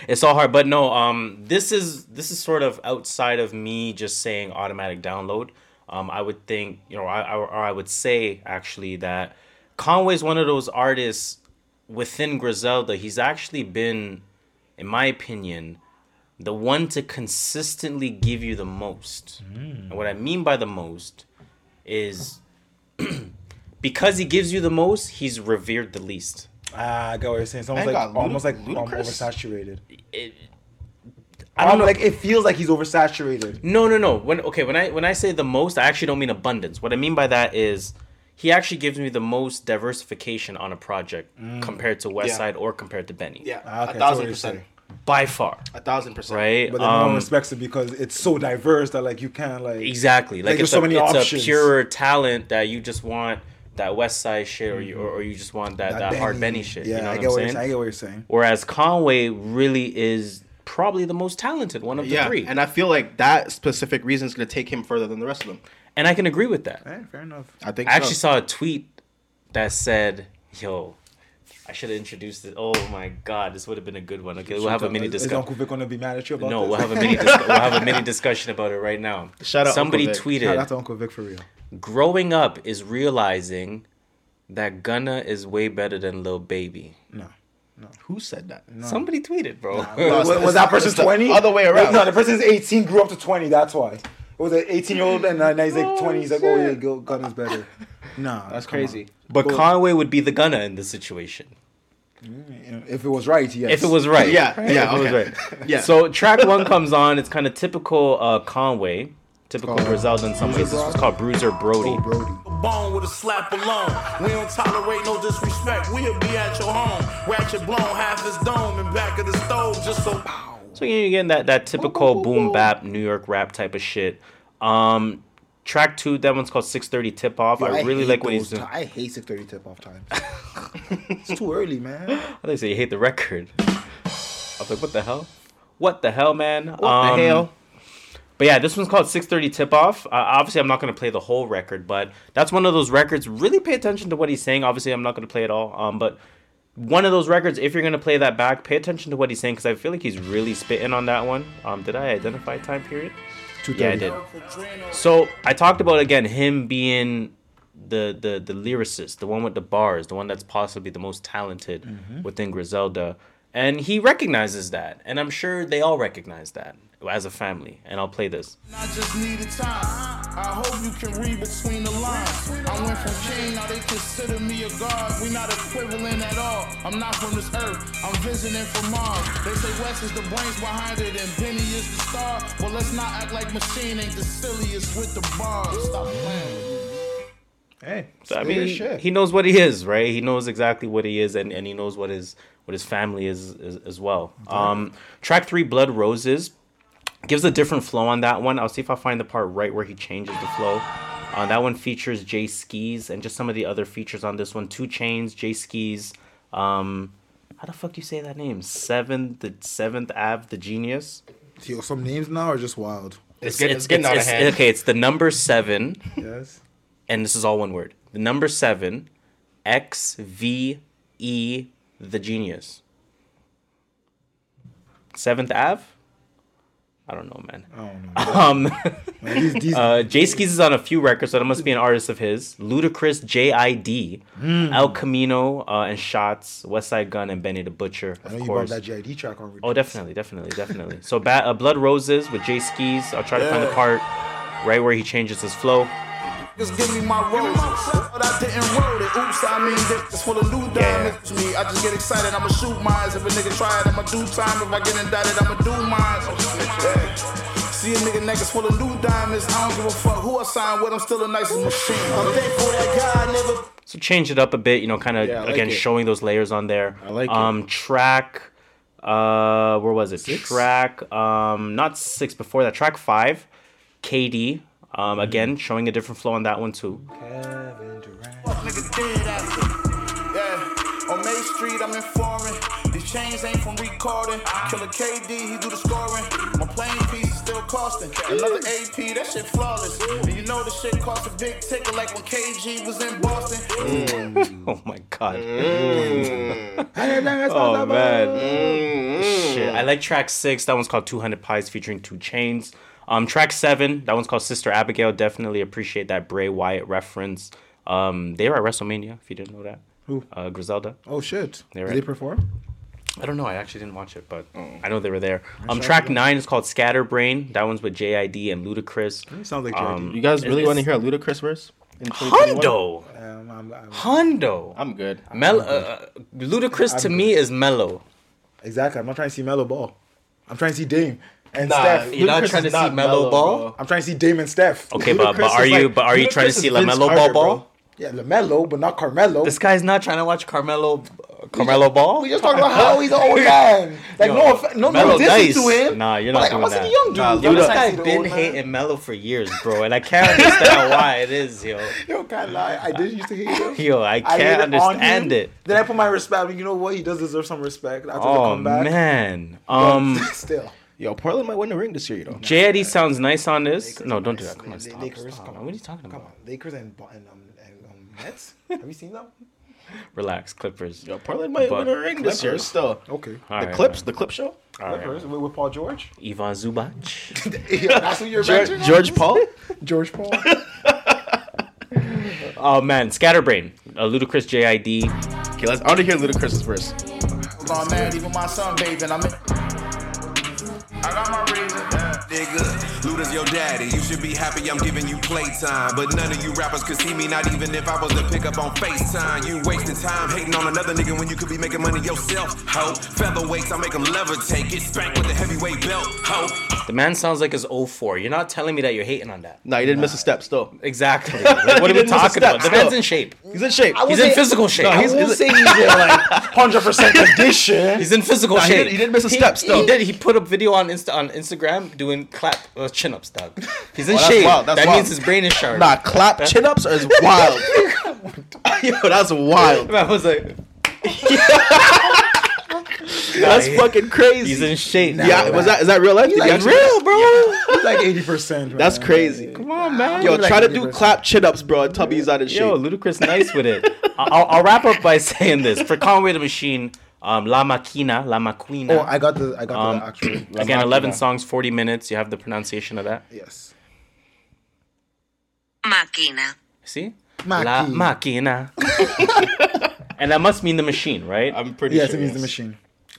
it's all hard, but no. Um, this is this is sort of outside of me just saying automatic download. Um, I would think you know, I, I or I would say actually that Conway's one of those artists within Griselda. He's actually been, in my opinion, the one to consistently give you the most. And what I mean by the most is because he gives you the most, he's revered the least. Ah, I get what you're saying. It's almost like got almost like Luda- um, Ludacris. oversaturated. I don't know. Like it feels like he's oversaturated. No, no, no. When okay, when I when I say the most, I actually don't mean abundance. What I mean by that is he actually gives me the most diversification on a project compared to West Yeah. Side or compared to Benny. Yeah, Ah, okay, a thousand percent. By far. A thousand percent. Right? But then no one Um, respects it because it's so diverse that like you can't like Exactly. Like, Like, it's, there's so a, many it's options. a pure talent that you just want that Westside shit or you or, or mm-hmm. you just want that, that, hard Benny shit. Yeah, you know I what get I'm what saying? you're. I get what you're saying. Whereas Conway really is probably the most talented one of the Yeah, three. and I feel like that specific reason is going to take him further than the rest of them. And I can agree with that. Fair enough. I think I actually saw a tweet that said, "Yo, I should have introduced it. Oh my god, this would have been a good one. Okay, we'll have a mini Is discussion. Uncle Vic gonna be mad at you about No, this? we'll have a mini dis- we'll have a mini discussion about it right now. Shout out Somebody Uncle Vic. Shout tweeted, out to Uncle Vic for real. "Growing up is realizing that Gunna is way better than Lil Baby." No. No. Who said that? Somebody tweeted, bro. was, was that person it's the 20? other way around. No, the person's 18, grew up to 20. That's why. It was an 18 year old, and uh, now he's like 20. He's like, oh yeah, Gunna's better. Nah, That's come crazy. but Conway would be the Gunna in this situation. If it was right, yes. if it was right. Yeah, yeah, if it was right. Yeah. So track one comes on. It's kind of typical uh, Conway, typical called Griselda in some ways. This was called Bruiser Brody. Oh, Brody. Bone with a slap alone. We don't tolerate no disrespect. We'll be at your home. Ratchet blown, half his dome in back of the stove, just so. So you're getting that that typical boom bap New York rap type of shit. Um, track two, that one's called 630 Tip Off. Yo, I really like what he's doing. ti- I hate 630 tip off times. it's too early, man. I think say you hate the record. I was like, what the hell? What the hell, man? What the hell? But yeah, this one's called 630 Tip Off. Uh, obviously, I'm not going to play the whole record, but that's one of those records. Really pay attention to what he's saying. Obviously, I'm not going to play it all. Um, but one of those records, if you're going to play that back, pay attention to what he's saying because I feel like he's really spitting on that one. Um, did I identify time period? Yeah, I did. So I talked about again him being the the the lyricist, the one with the bars, the one that's possibly the most talented Mm-hmm. within Griselda, and he recognizes that, and I'm sure they all recognize that as a family. And I'll play this. I just needed time. I hope you can read between the lines. I went from king, now they consider me a god. We not equivalent at all. I'm not from this earth, I'm visiting from Mars. They say West is the brains behind it and Benny is the star. Well, let's not act like Machine ain't the silliest with the bars. Stop playing. Hey, So, I mean, he, shit. he knows what he is, right? He knows exactly what he is, and, and he knows what his what his family is, is as well. Um, track three, Blood Roses, gives a different flow on that one. I'll see if I find the part right where he changes the flow. Uh, that one features Jae Skeese and just some of the other features on this one. Two Chainz, Jae Skeese. Um, how the fuck do you say that name? Seventh, the Seventh Ave, the Genius. Yo, some names now are just wild. It's, getting, it's getting out of hand. Okay, it's the number seven. Yes. and this is all one word. The number seven, X V E, the genius. Seventh Ave. I don't know, man. I don't know. Um, Man, these, these, uh, Jae Skeese is on a few records, so that must be an artist of his. Ludacris, J.I.D., Hmm. El Camino, uh, and Shots, Westside Gunn, and Benny the Butcher, I know you course. that JID track on. Oh, definitely, definitely, definitely. So, ba- uh, Blood Roses with Jae Skeese. I'll try to find the part right where he changes his flow. Just give me my roses. But I didn't roll it. Oops, I mean, it's full of new diamonds. Me, I just get excited. I'ma shoot mines. If a nigga try it, I'ma do time. If I get indicted, I'ma do mine. Yeah. See a nigga necklace full of new diamonds. I don't give a fuck who I sign with. I'm still the nicest machine. I'm thankful that God never. So change it up a bit, you know, kind of Yeah, like again it. showing those layers on there. I like it. um, Track, uh, where was it? Track, um, not six before that. Track five, KD. Mm-hmm. Um, again showing a different flow on that one too. Fuck nigga. Yeah. On May Street, I'm informing. These chains ain't from recording. Killer KD, he do the scoring. My plane piece is still costing. Another AP, that shit flawless. And you know the shit cost a big ticket like when KG was in Boston. oh my god. Mm. oh man. Shit. I like track six. That one's called 200 Pies featuring Two Chainz. Um, track seven. That one's called Sister Abigail. Definitely appreciate that Bray Wyatt reference. Um, they were at WrestleMania. If you didn't know that. Who? Uh, Griselda. Oh shit! They Did were they perform? I don't know. I actually didn't watch it, but I know they were there. Um, track nine is called Scatterbrain. That one's with JID and Ludacris. Sounds like Um, You guys really want to hear a Ludacris verse? in 2021? Hundo. Um, I'm, I'm, Hundo. I'm good. Mel- uh, Ludacris to me is mellow. exactly. I'm not trying to see Mellow Ball. I'm trying to see Dame and Nah, Steph. You're not Ludacris trying to is see not mellow mellow, ball. bro. I'm trying to see Dame and Steph. Okay, but, but Ludacris are is you like- but are you trying to Ludacris see Vince Lamelo Ball Carter, ball? bro. Yeah, Lamelo, but not Carmelo. This guy's not trying to watch Carmelo uh, Carmelo ball. we just talking about how he's an old man. Like Yo, no, offe- no, Melo no diss nice. to him. Nah, you're But, not like, doing I want to that. see the young dude. Nah, Yo, this Luda, guy's I've been man. hating Melo for years, bro, and I can't understand why it is, yo. Yo, can't lie. I did used to hate him. Yo, I hated can't on understand him. it. Then I put my respect. You know what? He does deserve some respect after the Oh comeback. man. Um, still. Yo, Portland might win the ring this year, you though. JID sounds nice on this. Lakers No, don't do that. Come man. on, They- stop. Lakers, stop. come on. What are you talking Come about? on, Lakers and, Bo- and, um, and um, Nets. Have you seen them? Relax, Clippers. Yo, Portland might But win a ring this year Clippers. still. Okay. All the right, clips, the clip show. all right. Clippers with, with Paul George. Ivan Zubac. yeah, that's who you're George, mentioning. George Paul. George Paul. Oh man, Scatterbrain. Uh, Ludacris JID. Okay, let's. I want to hear Ludacris verse. Gone mad, even my son bathing. I'm in. I got my reason. Nigga, Luda's your daddy. You should be happy I'm giving you playtime. But none of you rappers could see me, not even if I was to pick up on FaceTime. You wasting time hating on another nigga when you could be making money yourself. Ho, featherweights, I make them levitate. Get spanked with the heavyweight belt. Ho, The man sounds like his 04. You're not telling me that you're hating on that. No, he didn't miss a step still. Exactly. Like, what are we He didn't miss a talking about? The man's in shape. He's in shape. He's in physical shape. No, he's- won't he's- say he's in like hundred percent condition. He's in physical Nah, he shape. didn't- he didn't miss a step still. He did. He put a video on Insta on Instagram doing clap uh, chin ups, dog. He's in Oh, that's shape. wild, that's that wild. means his brain is sharp. Nah, clap chin ups is wild. Yo, that's wild. I was like, That's fucking crazy. he's in shape. yeah, was that is that real life? Did you like real, bro. He's like eighty percent. That's crazy. Come on, man. Yo, like try to 80%. do clap chin ups, bro. And tell me he's out of shape. Yo, Ludacris nice with it. I'll, I'll wrap up by saying this for Conway the Machine. Um, La Maquina, La Maquina. Oh, I got the I got Um, the actual. Again, 11 songs, 40 minutes. You have the pronunciation of that. Yes. Máquina. See? Maqui. La Maquina. and that must mean the machine, right? I'm pretty Yes, sure. it means the machine.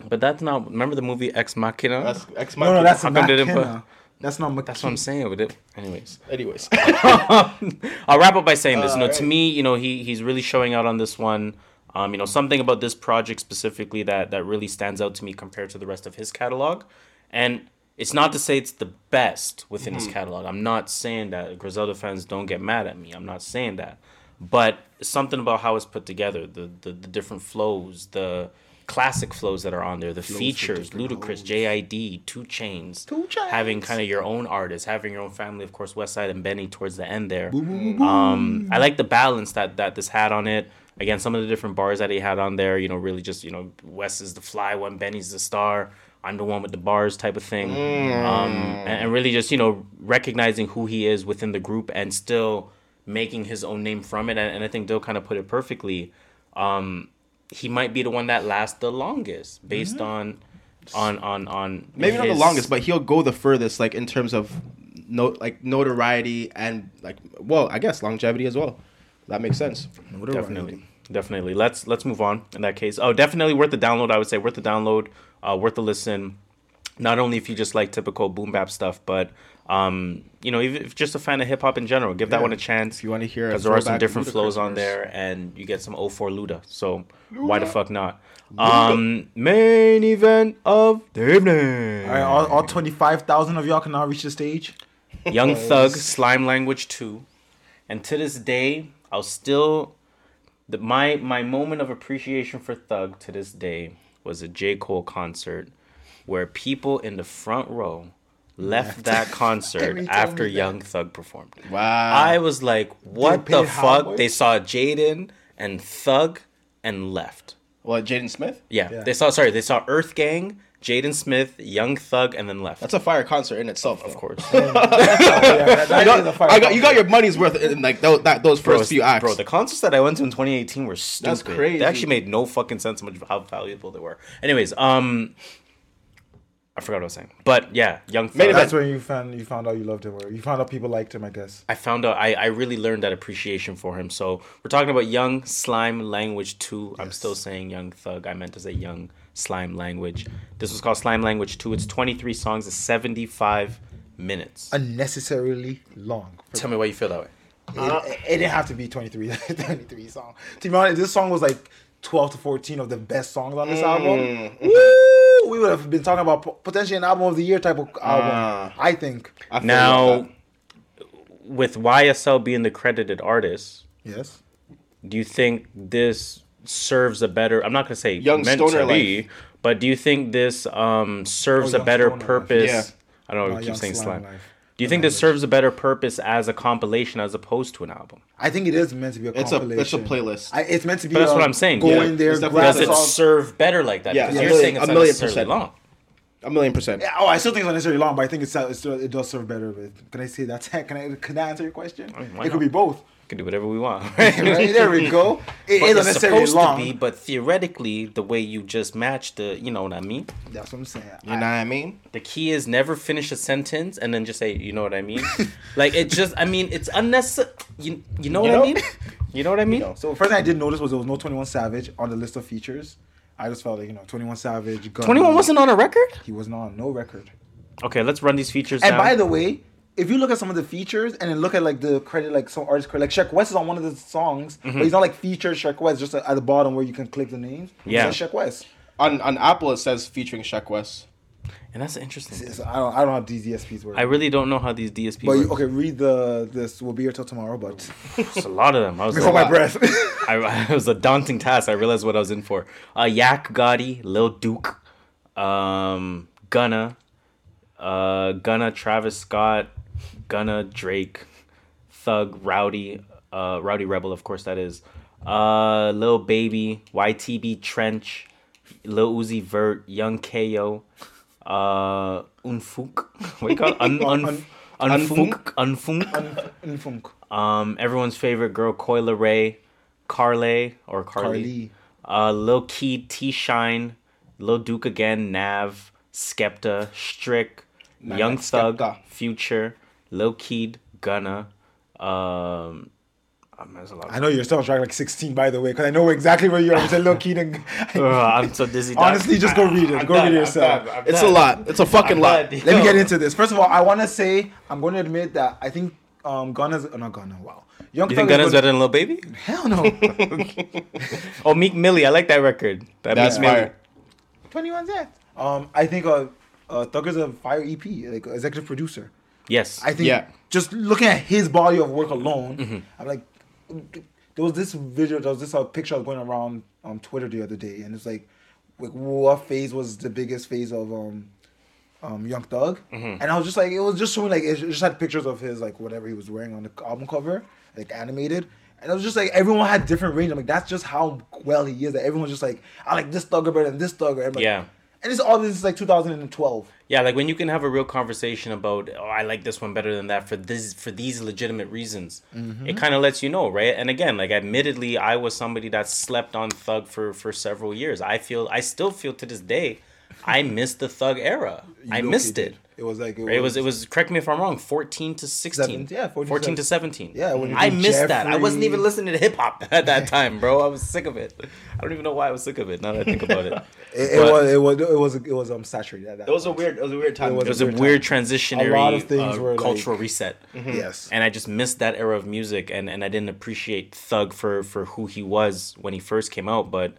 But that's not. Remember the movie Ex Machina? That's ex No, no, that's How come they didn't McKenna. That's not That's what I'm saying with it. Anyways, Anyways, I'll wrap up by saying this. You know, to me, you know, he he's really showing out on this one. Um, you know, something about this project specifically that that really stands out to me compared to the rest of his catalog. And it's not to say it's the best within his catalog. I'm not saying that Griselda fans don't get mad at me. I'm not saying that. But something about how it's put together, the the, the different flows, the classic flows that are on there, the features, Ludacris, JID, Two Chainz, Two Chainz. having kind of your own artists, having your own family, of course, Westside and Benny towards the end there. Um, I like the balance that that this had on it. Again, some of the different bars that he had on there, you know, really just you know, Wes is the fly one, Benny's the star. I'm the one with the bars type of thing, um, and, and really just you know recognizing who he is within the group and still making his own name from it. And, and I think Dill kind of put it perfectly. Um, he might be the one that lasts the longest based on on on on maybe not the longest, but he'll go the furthest, like in terms of no, like notoriety and like, well, I guess longevity as well. That makes sense. definitely definitely let's let's move on in that case oh definitely worth the download i would say worth the download uh, worth the listen not only if you just like typical boom bap stuff but Um, you know, even if just a fan of hip hop in general, give that one a chance. If you wanna hear a because there are some different flows on there, and you get some 04 Luda. So why the fuck not? Um, main event of the evening. All right, all, all 25,000 of y'all can now reach the stage. Young Thug, Slime Language 2. And to this day, I'll still the my my moment of appreciation for Thug to this day was a J. Cole concert where people in the front row left that concert after we- Young Thug performed. Wow. I was like, what the fuck? much? They saw Jaden and Thug and left. What, Jaden Smith? Yeah, Yeah. They saw sorry, they saw Earth Gang, Jaden Smith, Young Thug, and then left. That's a fire concert in itself. of course. Yeah, that- that I got, is a fire I got, you got your money's worth in like those, that, those Bro, first few acts. Bro, the concerts that I went to in 2018 were stupid. That's crazy. They actually made no fucking sense how much how valuable they were. Anyways, um, I forgot what I was saying, but yeah, Young Thug. Main event. That's when you found you found out you loved him, or you found out people liked him. I guess. I found out I, I really learned that appreciation for him. So we're talking about Young Slime Language 2. I'm still saying Young Thug. I meant to say Young Slime Language. This was called Slime Language 2. It's 23 songs, it's 75 minutes. Unnecessarily long. Tell me why you feel that way. It, it didn't have to be 23, 23 song. To be honest, this song was like 12 to 14 of the best songs on this album. Woo! We would have been talking about potentially an album of the year type of album. Ah. I think. I Now, like with YSL being the credited artist, Yes. do you think this serves a better i'm not going to say Young meant stoner to be life. but do you think this um serves Oh, a better purpose Yeah. i don't know No, I keep saying Slime slime Life. do you think this serves a better purpose as a compilation as opposed to an album I think it is meant to be a It's a- compilation. it's a playlist. I, it's meant to be. but that's a what i'm saying Go Yeah. in there, It's grab definitely- does it serve better like that Yeah, because a you're million- saying it's a million necessarily percent. long a million percent. Yeah, oh, I still think it's not necessarily long, but I think it's, it it does serve better. With can I say that? Can I can I answer your question? why it not? could be both. We can do whatever we want right there we go. It But it's necessarily supposed long. to be but theoretically the way you just match the you know what i mean That's what I'm saying. You know what I mean? The key is never finish a sentence and then just say, you know what I mean? like it just, I mean, it's unnecessary. You, you know what know? I mean? You know what I mean? So first thing I did notice was there was no 21 Savage on the list of features. I just felt like you know 21 Savage. 21 wasn't on a record? He was not on no record. Okay, let's run these features And down. by the way, if you look at some of the features and then look at like the credit, like some artists credit, like Sheck West is on one of the songs, Mm-hmm. but he's not like featured Sheck West, just at the bottom where you can click the names. It Yeah. says Sheck West. On on Apple it says featuring Sheck West. and that's interesting. It's- I don't, I don't know how these DSPs work. I really don't know how these DSPs but you, work. okay, read the this. We'll be here till tomorrow, but It's a lot of them. I was let me hold my like, breath. I, it was a daunting task. I realized what I was in for. Uh, Yak Gotti, Lil Duke, um, Gunna, uh, Gunna, Travis Scott, Gunna, Drake, Thug, Rowdy, uh, Rowdy Rebel, of course that is. Uh, Lil Baby, YTB Trench, Lil Uzi Vert, Young KO, uh, Unfoonk. What do you call it? Un, un, Unfoonk. Unfoonk. Unfoonk. Um, everyone's favorite girl, Coi Leray, Carly or Carly, Carly. uh, Lil Keed, T-Shyne, Lil Duke again, Nav, Skepta, Strick, Young like Thug, Future, Lil Keed, Gunna. Um, um, there's a lot. I know you're still on track like 16, by the way, because I know exactly where you are. You said Lil Keaton. Ugh, I'm so dizzy. dog. Honestly, just go read it. I'm go done, read it I'm yourself. done, I'm It's a lot. It's a fucking I'm lot. done. Let me get into this. First of all, I want to say I'm going to admit that I think um Gunna's uh, not Gunna. Wow, Young You think Thug Gunna's is better than Lil Baby? Hell no. Oh, Meek Millie, I like that record. That That's Meek Millie. fire. 21 Zach. Um, I think uh, uh Thug is a fire EP, like executive producer. Yes. I think Yeah. just looking at his body of work alone, Mm-hmm. I'm like, there was this video, there was this uh, picture I was going around on Twitter the other day, and it's like, like what phase was the biggest phase of um, um, Young Thug? Mm-hmm. And I was just like, it was just showing like it just had pictures of his like whatever he was wearing on the album cover, like animated. And it was just like everyone had different range. I'm like, that's just how well he is. That everyone's just like, I like this thugger better than this thugger. I'm like, Yeah. And it's all this is like 2012. Yeah, like when you can have a real conversation about, oh, I like this one better than that for this for these legitimate reasons. Mm-hmm. It kind of lets you know, right? And again, like admittedly, I was somebody that slept on Thug for for several years. I feel, I still feel to this day, I missed the Thug era. I missed it. It was like It was it was correct me if I'm wrong, 14 to 16. Seven- yeah, 14 to 14 to 17. Yeah, when you I did missed that. I wasn't even listening to hip hop at that time, bro. I was sick of it. I don't even know why I was sick of it now that I think about it. It, it was it was it was it was um saturated. At that It was a weird. It was a weird time. It was It was a weird weird transitionary A lot of things uh, were, like- cultural reset. Yes. And I just missed that era of music and, and I didn't appreciate Thug for, for who he was when he first came out, but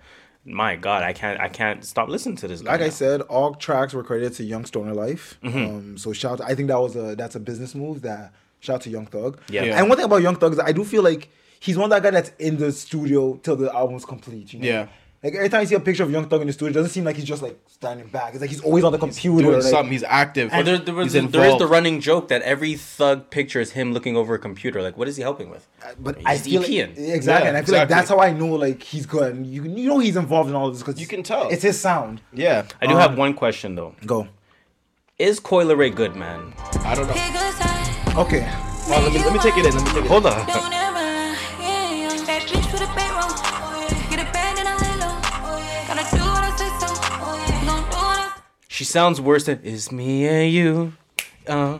my God, I can't I can't stop listening to this guy. Like I now. said, all tracks were credited to Young Stoner Life. Mm-hmm. Um, so shout. I think that was a that's a business move. That shout out to Young Thug. Yeah. Yeah. And one thing about Young Thug is I do feel like he's one of that guy that's in the studio till the album's complete. You know? Yeah. Like every time you see a picture of Young Thug in the studio, it doesn't seem like he's just like standing back. It's like he's always on the computer. doing like- something. He's active. Well, there, there, was, He's there is the running joke that every thug picture is him looking over a computer. Like, what is he helping with? But He's I feel like, EPing. exactly, Yeah, and I feel like that's how I know like he's good. And you you know he's involved in all of this because You can tell. it's his sound. Yeah. I do Um, have one question though. Go. Is Coi Leray good, man? I don't know. Okay. Hold on, let me let me take it in. Let me take it. Hold in. on. She sounds worse than "It's me and you." Uh,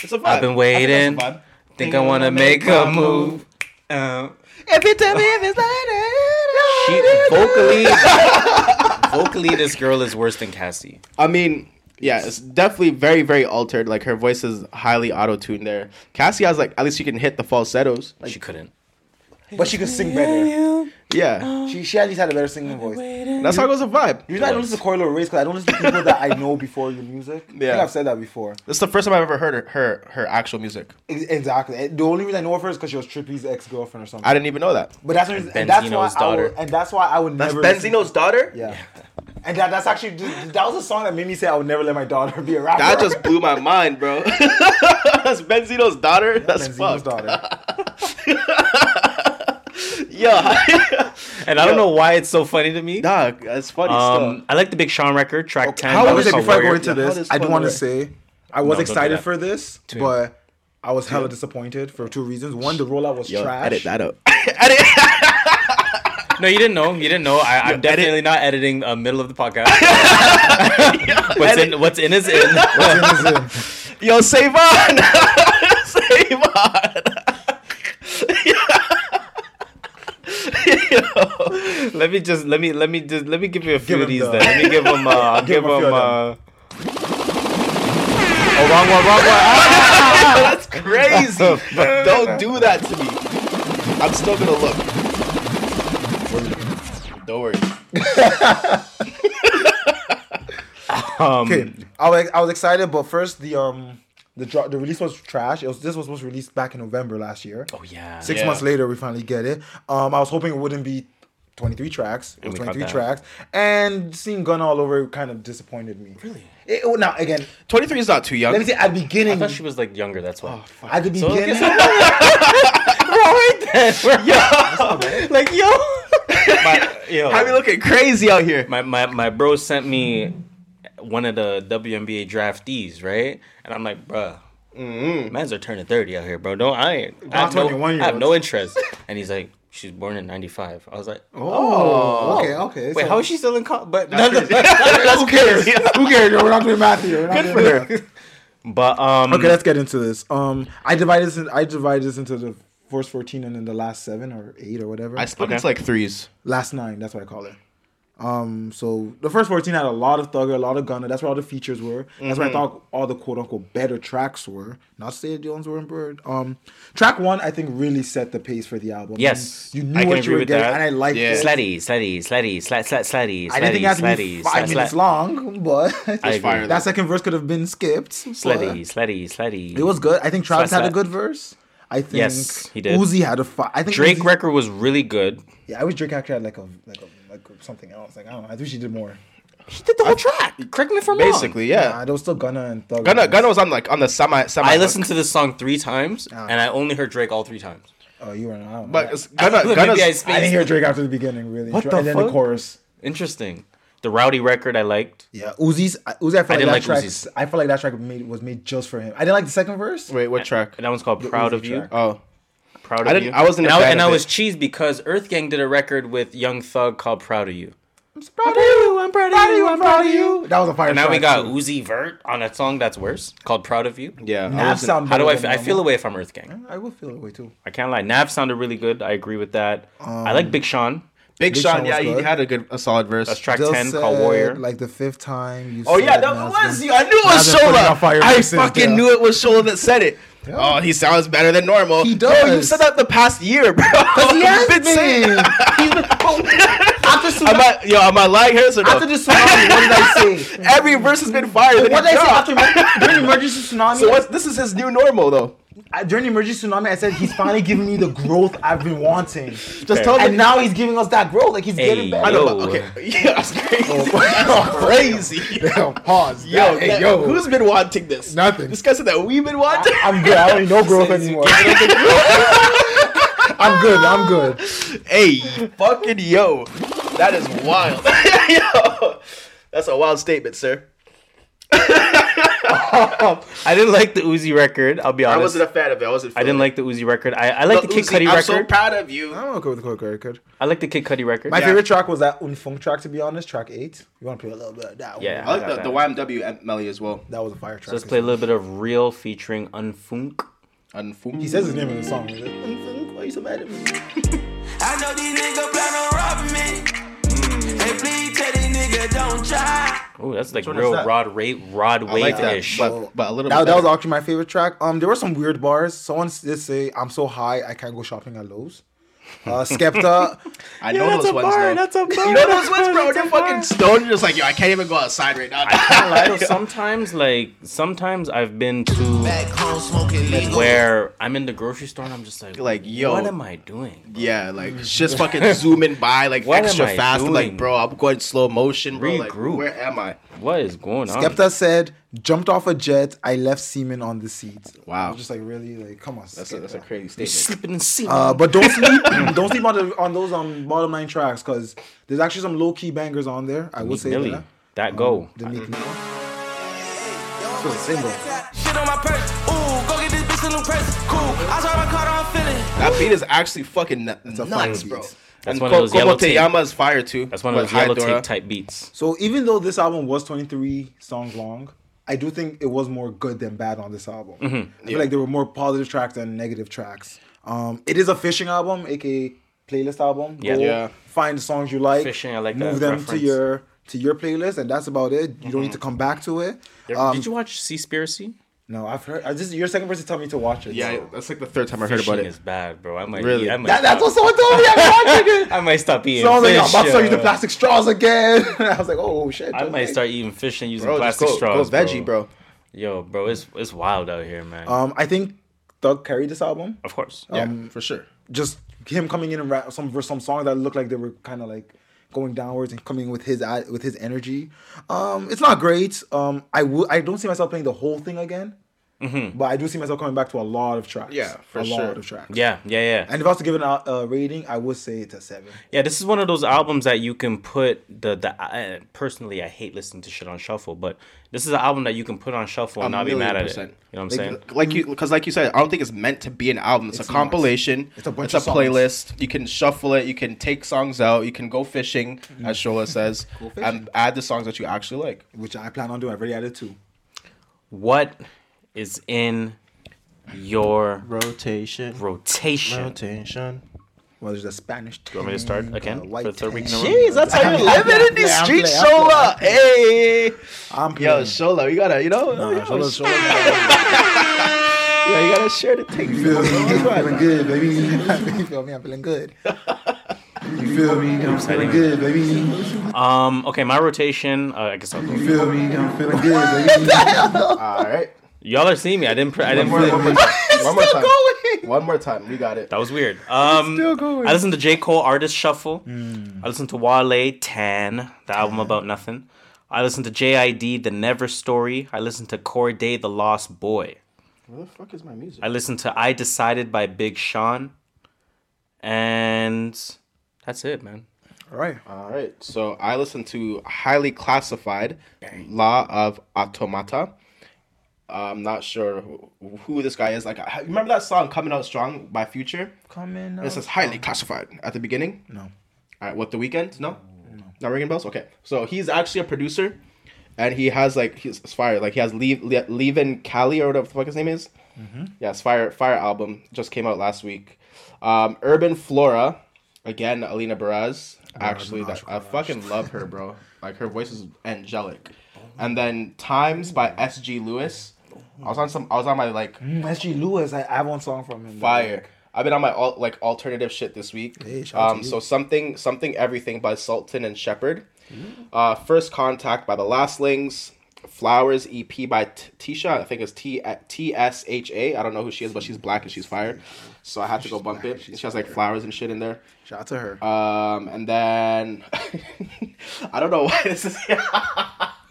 It's a vibe. I've been I waiting. think a vibe. Think I wanna make a move. Uh, If you tell me if it's she vocally, vocally, this girl is worse than Cassie. I mean, yeah, it's definitely very, very altered. Like her voice is highly auto tuned there. Cassie has like at least she can hit the falsettos. Like She couldn't. But she could sing better. yeah, She she at least had a better singing voice. That's how song was a vibe. Usually I don't listen to Coi Leray's because I don't listen to people that I know before your music. I think Yeah. I've said that before. This is the first time I've ever heard her her, her actual music. Ex- Exactly. The only reason I know of her is because she was Trippie's ex girlfriend or something. I didn't even know that. but that's, the reason- and that's why Benzino's I would, daughter. and that's why I would That's never. listen- Benzino's daughter. Yeah. And that, that's actually that was a song that made me say I would never let my daughter be a rapper. That just blew my mind, bro. That's Benzino's daughter. That's Benzino's fucked. daughter. Yo, And I don't know why it's so funny to me. dog, that's funny Um, I like the Big Sean record, track ten. How was it before I go into this? I do want to say I was No, excited for this, but I was hella disappointed for two reasons. One, the rollout was Yo, trash. edit that up. edit. No, you didn't know. You didn't know. I, I'm definitely not editing a middle of the podcast. what's in? What's in is in. Yo, save on. save on. Let me just let me let me just let me give you a few Give of these. the- Then let me give them. Uh, I'll Give give a them. few Uh, oh, wrong one, wrong one. Ah! That's crazy. Don't do that to me. I'm still gonna look. Don't worry. Um, Okay, I was I was excited, but first the um the the release was trash. It was this was supposed to release back in November last year. Oh yeah. Six Yeah. months later, we finally get it. Um, I was hoping it wouldn't be 23 tracks. It was 23 tracks, and seeing Gun all over kind of disappointed me. Really? It, oh, now again, 23 is not too young. let me say at the I beginning, thought she was like younger. That's why. Oh, at the So, beginning, like yo, my, yo. Have you looking crazy out here? my, my my bro sent me one of the WNBA draftees, right? And I'm like, bruh, mm-hmm. mans are turning 30 out here, bro. Don't I ain't. I have, no, I have no interest. And he's like, she's born in 95. I was like, oh, okay, okay. wait, so- how is she still in college? But Who cares? Who cares? We're not doing math here. We're not doing math. but um, Okay, let's get into this. Um, I divide this. In, I divided this into the first 14 and then the last seven or eight or whatever. I split Okay. into like threes. last nine. That's what I call it. Um, so the first 14 had a lot of Thugger, a lot of Gunna. That's where all the features were. That's where I thought all the quote unquote better tracks were. Not to say that Jones were in Bird. Um, track one, I think, really set the pace for the album. Yes, you knew can what you were getting, that. and I liked Yeah. it. slutty, slutty, slutty, slat, slat, slutty, I didn't think it had to be five slat, minutes long, but fire, that second verse could have been skipped. but slutty, slutty. It was good. I think Travis had a good verse. I think Yes, he did. Uzi had a fi- I think Drake Uzi- record was really good. Yeah, I wish Drake actually had like a like a, something else. Like I don't know. I wish he did more. He did the whole track. Correct me if I'm wrong. Basically, yeah. Nah, there was still Gunna and Thug. Gunna, Gunna was on like on the semi semi. I listened to this song three times, Ah. and I only heard Drake all three times. Oh, you were. I don't but it's- Gunna, Gunna's, I I spaced. didn't hear Drake after the beginning really. What and the then the fuck? chorus. Interesting. The Rowdy record I liked. Yeah, Uzi's Uzi. I felt like didn't that like track. Uzi's. I felt like that track made, was made just for him. I didn't like the second verse. Wait, what track? And that one's called The Proud Uzi of You. track. Oh, Proud of I didn't- You. I wasn't and I, fan and of I was cheesed because Earth Gang did a record with Young Thug called Proud of You. I'm proud of you. I'm proud of you. I'm proud of you. That was a fire And now we got too. Uzi Vert on a song that's worse called "Proud of You." Yeah, Nav sound How do I? better F- I feel away if I'm Earth Gang. I will feel away too. I can't lie. Nav sounded really good. I agree with that. I like um, Big Sean. Big, Big Sean, Sean yeah, was he had a good, a solid verse. That's track Dill ten said, called Warrior. Like the fifth time. You Oh yeah, that was been- you. I knew it was Nas been putting out Shola. I fucking yeah. knew it was Shola that said it. Oh, he sounds better than normal. He Bro, you said that the past year, bro. He has been saying. He's been- After Am I, yo, am I lying here? So no? After the tsunami, what did I say? Every verse has been fired. What did I say after during emergency tsunami? So what? This is his new normal, though. During the emergency tsunami, I said he's finally giving me the growth I've been wanting. Just Okay. tell And me. now he's giving us that growth. Like he's Hey, getting better. I know. But- Okay. Yeah, that's crazy. Oh, That's crazy. Yo, pause. Yo, Yo, hey, that- yo. who's been wanting this? Nothing. This guy said that we've been wanting. I'm good. I don't need no growth anymore. I'm good. I'm good. hey, fucking yo, that is wild. yo, that's a wild statement, sir. I didn't like the Uzi record. I'll be honest. I wasn't a fan of it. I wasn't. I didn't like the Uzi record. I, I like the, Kid Cudi record. I'm so proud of you. I'm okay with the Cold record. I like the Kid Cudi record. My Yeah. favorite track was that Unfoonk track, to be honest, track eight. You want to play a little bit of that? Yeah. I like got the, the YNW Melly as well. That was a fire track. So let's play a little bit of Real featuring Unfoonk. Unfoonk. He says his name in the song. He's like, Unfoonk, why you so mad at me? I know these niggas plan on robbing me. Hey, please tell these niggas don't try. Oh, that's like real that? Rod Rate, Rod I like that, Wave-ish. but, but a little That, bit. that was actually my favorite track. Um, there were some weird bars. Someone did say, "I'm so high, I can't go shopping at Lowe's." Uh, Skepta, I know those ones. though. a bar. You know those ones, bro? They're fucking stoned. You're just like, yo, I can't even go outside right now. I can't lie though, sometimes like sometimes I've been to Back home smoking legal. where I'm in the grocery store and I'm just like, Like, yo. what am I doing? Yeah, like just fucking zooming by like What extra fast. Doing? like, bro, I'm going slow motion, bro. Like, Regroup. where am I? What is going on? Skepta said, "Jumped off a jet, I left semen on the seat." Wow. I was just like, really, like, come on, That's a, that's a Skepta. crazy You're statement. slipping and seeing. Uh, but don't sleep, don't sleep on the on those um bottom line tracks because there's actually some low key bangers on there. I would say Millie, that. that go. The Meek Mill. This was a single. Shit on my purse. Ooh, go get this bitch a new. Cool. I saw my car, I'm feeling. That beat is actually fucking nu- a fire nuts, bro. That's and one of those Ko- yellow tape. Yama is fire too. That's one of those yellow tape type beats. So even though this album was 23 songs long, I do think it was more good than bad on this album. I feel like there were more positive tracks than negative tracks. Um, it is a fishing album, aka playlist album. Yeah. Go Yeah. Find the songs you like. Fishing, I like Move them reference. to your to your playlist, and that's about it. You don't need to come back to it. Um, Did you watch Sea Seaspiracy? No, I've heard. I just your second person tell me to watch it. Yeah, so. that's like the third time I heard Fishing about it. it. is bad, bro. I might. Really? Eat, I might That, that's what someone told me. I'm watching it. I might stop eating So I was like, fish. I'm about to start using plastic straws again. I was like, oh shit. I okay. might start eating fish and using Bro, plastic go, go straws. veggie, bro. Yo, bro, it's it's wild out here, man. Um, I think Doug carried this album. of course. Yeah, Um, for sure. just him coming in and rap some for some songs that looked like they were kind of like going downwards and coming with his with his energy. Um, it's not great. Um, I would I don't see myself playing the whole thing again, but I do see myself coming back to a lot of tracks. Yeah, for a sure. lot of tracks. Yeah, yeah, yeah. And if I was to give it a, a rating, I would say it's a seven. Yeah, this is one of those albums that you can put the the. Uh, personally, I hate listening to shit on shuffle, but this is an album that you can put on shuffle and A not be million mad at percent. it. You know what I'm saying? Like you, because like you said, I don't think it's meant to be an album. It's, It's a not. compilation. It's a bunch It's a songs. playlist. You can shuffle it. You can take songs out. You can go fishing, as Shola says, fishing. and add the songs that you actually like. Which I plan on doing. I've already added two. What is in your Rotation. rotation? Rotation. Well, there's a Spanish. You want me to start again uh, for the third week in a row? Jeez, that's how you living in these streets, playing, Shola. Hey, I'm yo, playing. Shola, you gotta, you know, Nah, yo, Shola's- yeah, you gotta share the tape. You feel me? I'm feeling good, baby. you feel me? I'm feeling good. You feel me? I'm feeling good, baby. Um. Okay, my rotation. Uh, I guess I'll You feel me? I'm feeling good, baby. All right. Y'all are seeing me. I didn't. Pre- I didn't. One more, one more time. One more time. going. One more time. We got it. That was weird. Um, still going. I listened to J Cole Artist Shuffle. I listened to Wale Tan, the album about nothing. I listened to JID The Never Story. I listened to Cordae The Lost Boy. Where the fuck is my music? I listened to I Decided by Big Sean. And that's it, man. All right. All right. So I listened to Highly Classified Law of Automata. I'm not sure who, who this guy is. Like, I- remember that song "Coming Out Strong" by Future? Coming It says "Highly Classified" at the beginning. No. All right. What the Weeknd? No. Not ringing bells. Okay, so he's actually a producer, and he has like he's fire. Like he has Leave Levin Cali or whatever the fuck his name is. Mhm. Yeah, it's fire. Fire album just came out last week. Um, Urban Flora, again Alina Baraz. Actually, that I fucking love her, bro. Like her voice is angelic. And then Times by S G Lewis. I was on some. I was on my like Mm, SG Lewis, I, I have one song from him. fire. I've been on my al- like alternative shit this week. Hey, um, so something something everything by Sultan and Shepard. Uh, First Contact by the Lastlings. Flowers EP by T- Tisha. I think it's T T S H A. I don't know who she is, but she's black and she's fire. So I had to go bump it. She has like flowers and shit in there. Shout out to her. Um, and then I don't know why this is.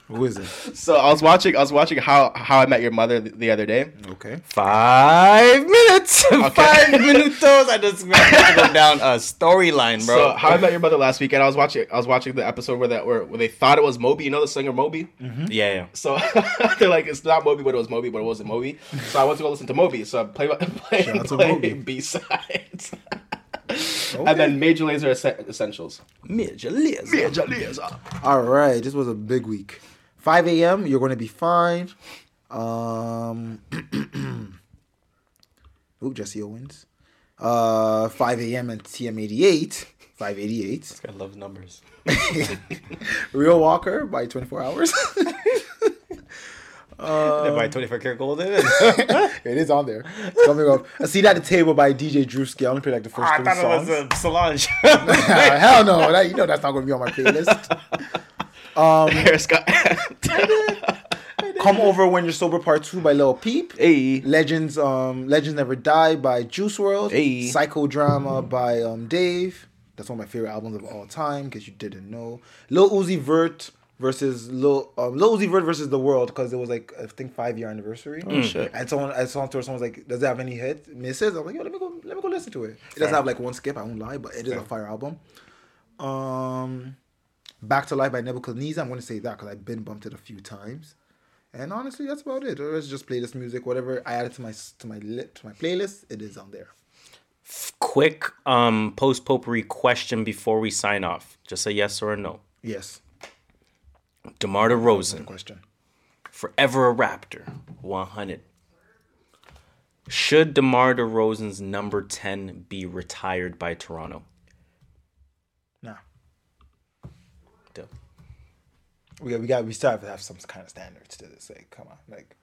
Who is it? So I was watching. I was watching how How I Met Your Mother the, the other day. Okay. Five minutes. Five minutos. I just have to go down a storyline, bro. So How I Met Your Mother last weekend. I was watching. I was watching the episode where that where, where they thought it was Moby. You know the singer Moby. Mm-hmm. Yeah, yeah. So they're like, it's not Moby, but it was Moby, but it wasn't Moby. So I went to go listen to Moby. So I play play, Shout out to play B sides. And then Major Lazer Essen- Essentials. Major Lazer. Major Lazer. All right, this was a big week. 5 a.m. You're going to be fine. Um, ooh, Jesse Owens. Uh, 5 a.m. and TM88. 588. I love numbers. Real Walker by 24 Hours. They buy 24 karat gold in it. it is on there. It's coming up. I see that at the table by DJ Drewski. I only played like the first I three thought songs. it was a Solange. Hell no. That, you know that's not going to be on my playlist. Um, Harris Scott. Come Over When You're Sober Part 2 by Lil Peep. Hey. Legends um Legends Never Die by Juice WRLD. Hey. Psychodrama by um Dave. That's one of my favorite albums of all time, because you didn't know. Lil Uzi Vert versus Lil um, Lil Uzi Vert versus The World, because it was like I think five year anniversary. Oh, shit. And someone I saw on Twitter, someone was like, Does it have any hits? Misses? I'm like, yo, let me go let me go listen to it. It doesn't have like one skip, I won't lie, but it is a fire album. Um Back to Life by Nebu Kiniza. I'm gonna say that because I've been bumped it a few times. And honestly, that's about it. Let's just play this music. Whatever I added to my to my lit to my playlist, it is on there. Quick um, post potpourri question before we sign off. Just a yes or a no. Yes. DeMar DeRozan. Question. Forever a Raptor. 100. Should DeMar DeRozan's number 10 be retired by Toronto? Nah. Dope. We got we got we still have to have some kind of standards to this. Like, come on, like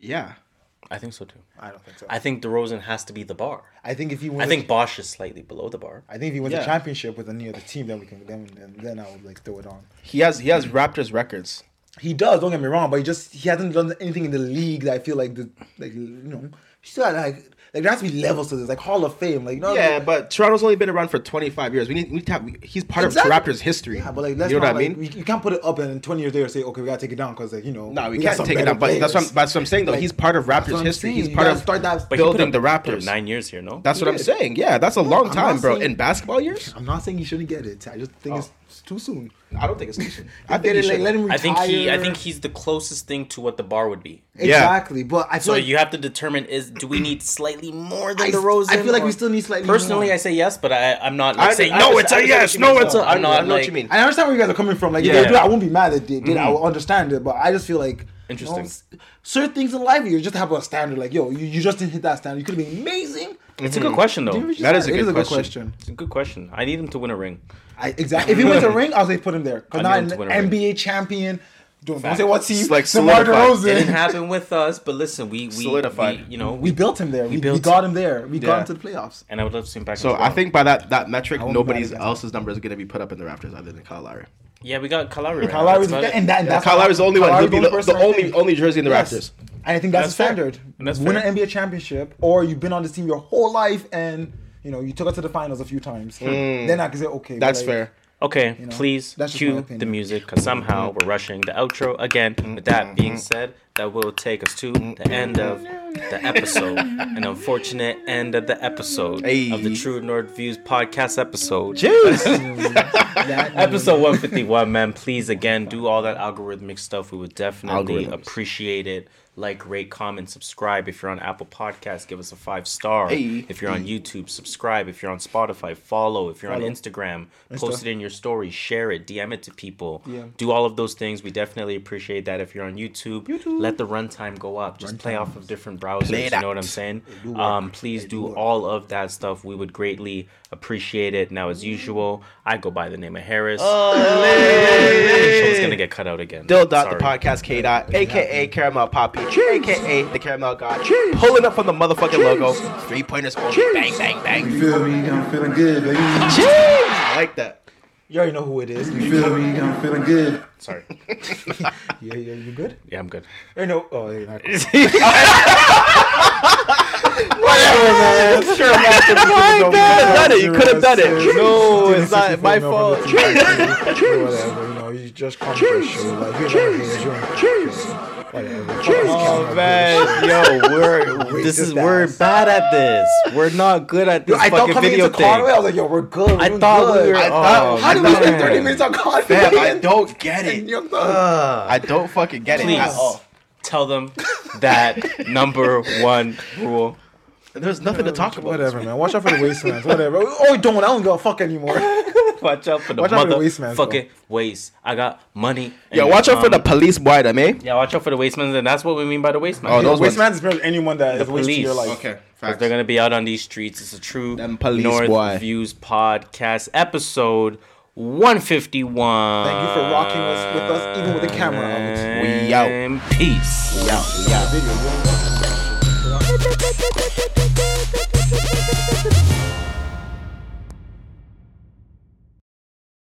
Yeah. I think so too. I don't think so. I think DeRozan has to be the bar. I think if he wins, I think Bosh is slightly below the bar. I think if he wins Yeah. the championship with any other team, then we can then then, then I would like throw it on. He has he has Raptors records. He does. Don't get me wrong, but he just he hasn't done anything in the league that I feel like the like you know he still had like like there has to be levels to this like Hall of Fame like you know Yeah, like, but Toronto's only been around for 25 years. We need we need to have, he's part Exactly. of Raptors history. Yeah, but like let's you know not, what I like, mean? we- you can't put it up and then 20 years later say okay we gotta take it down because like you know No, we, got can't take it better down. But that's what, I'm, that's what I'm saying though. Like, he's part of Raptors history. saying. He's part of start that- But he put building up- the put Raptors. Nine years here, no? That's what I'm saying. Yeah, that's a long time, bro. In basketball years, I'm not saying he shouldn't get it. I just think Oh. it's, it's too soon. I don't think it's decent. I think he like, let him I think he I think he's the closest thing to what the bar would be. exactly. But I feel So like you have to determine is do we need slightly more than I- DeRozan? I feel like we still need slightly Personally, more. I say yes, but I I'm not like, I- saying I no. understand- It's a yes. No, it's a. though. I'm I not know what you mean. I understand where you guys are coming from. Like, Yeah. yeah, I won't be mad that they did. I will understand it, but I just feel like Interesting. You know, certain things in life, you just have a standard. Like, yo, you, you just didn't hit that standard. You could have been amazing. It's a good question though. Didn't reach That the is a standard. good question. It's a good question. I need him to win a ring. I, exactly. If he wins a ring, I'll say put him there. I Because need now him an to win a ring. NBA champion. Don't, don't say what team. Like DeMar solidified. DeRozan. It didn't happen with us, but listen, we we Solidified. we, you know We built him there. We, we, built got him there. We Yeah. got him to the playoffs. and I would love to see him back. So in I think by that that metric, I won't be mad nobody's else's number is going to be put up in the Raptors other than Kyle Lowry. Yeah, we got Kalari. Right Kyle now. Lowry's That's and it. that, and that's Kyle Lowry's the only one. He'll be Lowry's the, person the only only jersey in the Yes. Raptors. And I think that's, That's the standard. And that's Win fair. an NBA championship, or you've been on this team your whole life, and you know you took us to the finals a few times. Then I can say okay. That's like, fair. Okay, You know, please that's cue the music because somehow mm-hmm. we're rushing the outro. Again. With that mm-hmm. being said, that will take us to the mm-hmm. end of the episode. An unfortunate end of the episode of the True North Views podcast episode. That- episode 151 man. Please again do all that algorithmic stuff. We would definitely appreciate it like, rate, comment, subscribe. If you're on Apple Podcasts, give us a five star. Hey. If you're on YouTube, subscribe. If you're on Spotify, follow. If you're Follow. on Instagram, Insta. post it in your story, share it, DM it to people. Yeah. Do all of those things. We definitely appreciate that. If you're on YouTube, let the runtime go up. Just play off of different browsers. You know what I'm saying? Um, please do all of that stuff. We would greatly appreciate it. Now, as usual, I go by the name of Harris. Oh, It's gonna get cut out again. Dill dot the podcast K dot, aka Caramel Poppy, aka the Caramel God, pulling up from the motherfucking logo. Three pointers only. Bang, bang, bang. You feel me? I'm feeling good, baby. Cheese! I like that. You already know who it is. You feel me? I'm feeling good. Sorry. Yeah, yeah, you good? Yeah, I'm good. You know. Oh, yeah, not Whatever, man. Sure, I'm not sure people You could have done it. You could have done it. No, it's not my fault. from the TV. Whatever, you know, you just come for a show. Like, you never haters, you ain't Cheers. Whatever. Oh man, yo, we're this is we're ass. bad at this. We're not good at Yo, this I thought fucking coming video into thing. Conway, I was like, yo, we're good. We're I doing thought we were. I oh, thought- oh, How did we spend 30 minutes on Conway? Fam, I don't get it. Young Thug. I don't fucking get it Please at all. tell them that number one rule. There's nothing to talk about. Whatever, man. Watch out for the wastelands. Whatever. Oh, don't. I don't give a fuck anymore. Watch out for the Watch out for the mother waste man, bro. fucking waste. I got money. Yeah, watch out for the um, police boy, them, man. Yeah, watch out for the wastemen, and that's what we mean by the wastemen. Oh, those Wasteland is pretty much anyone that The is wasting your police. life. Okay, Because facts. they're gonna be out on these streets. It's a true Them police North boy. Views podcast episode 151. Thank you for rocking us with us, even with the camera out. We out. And Peace. We out. We out.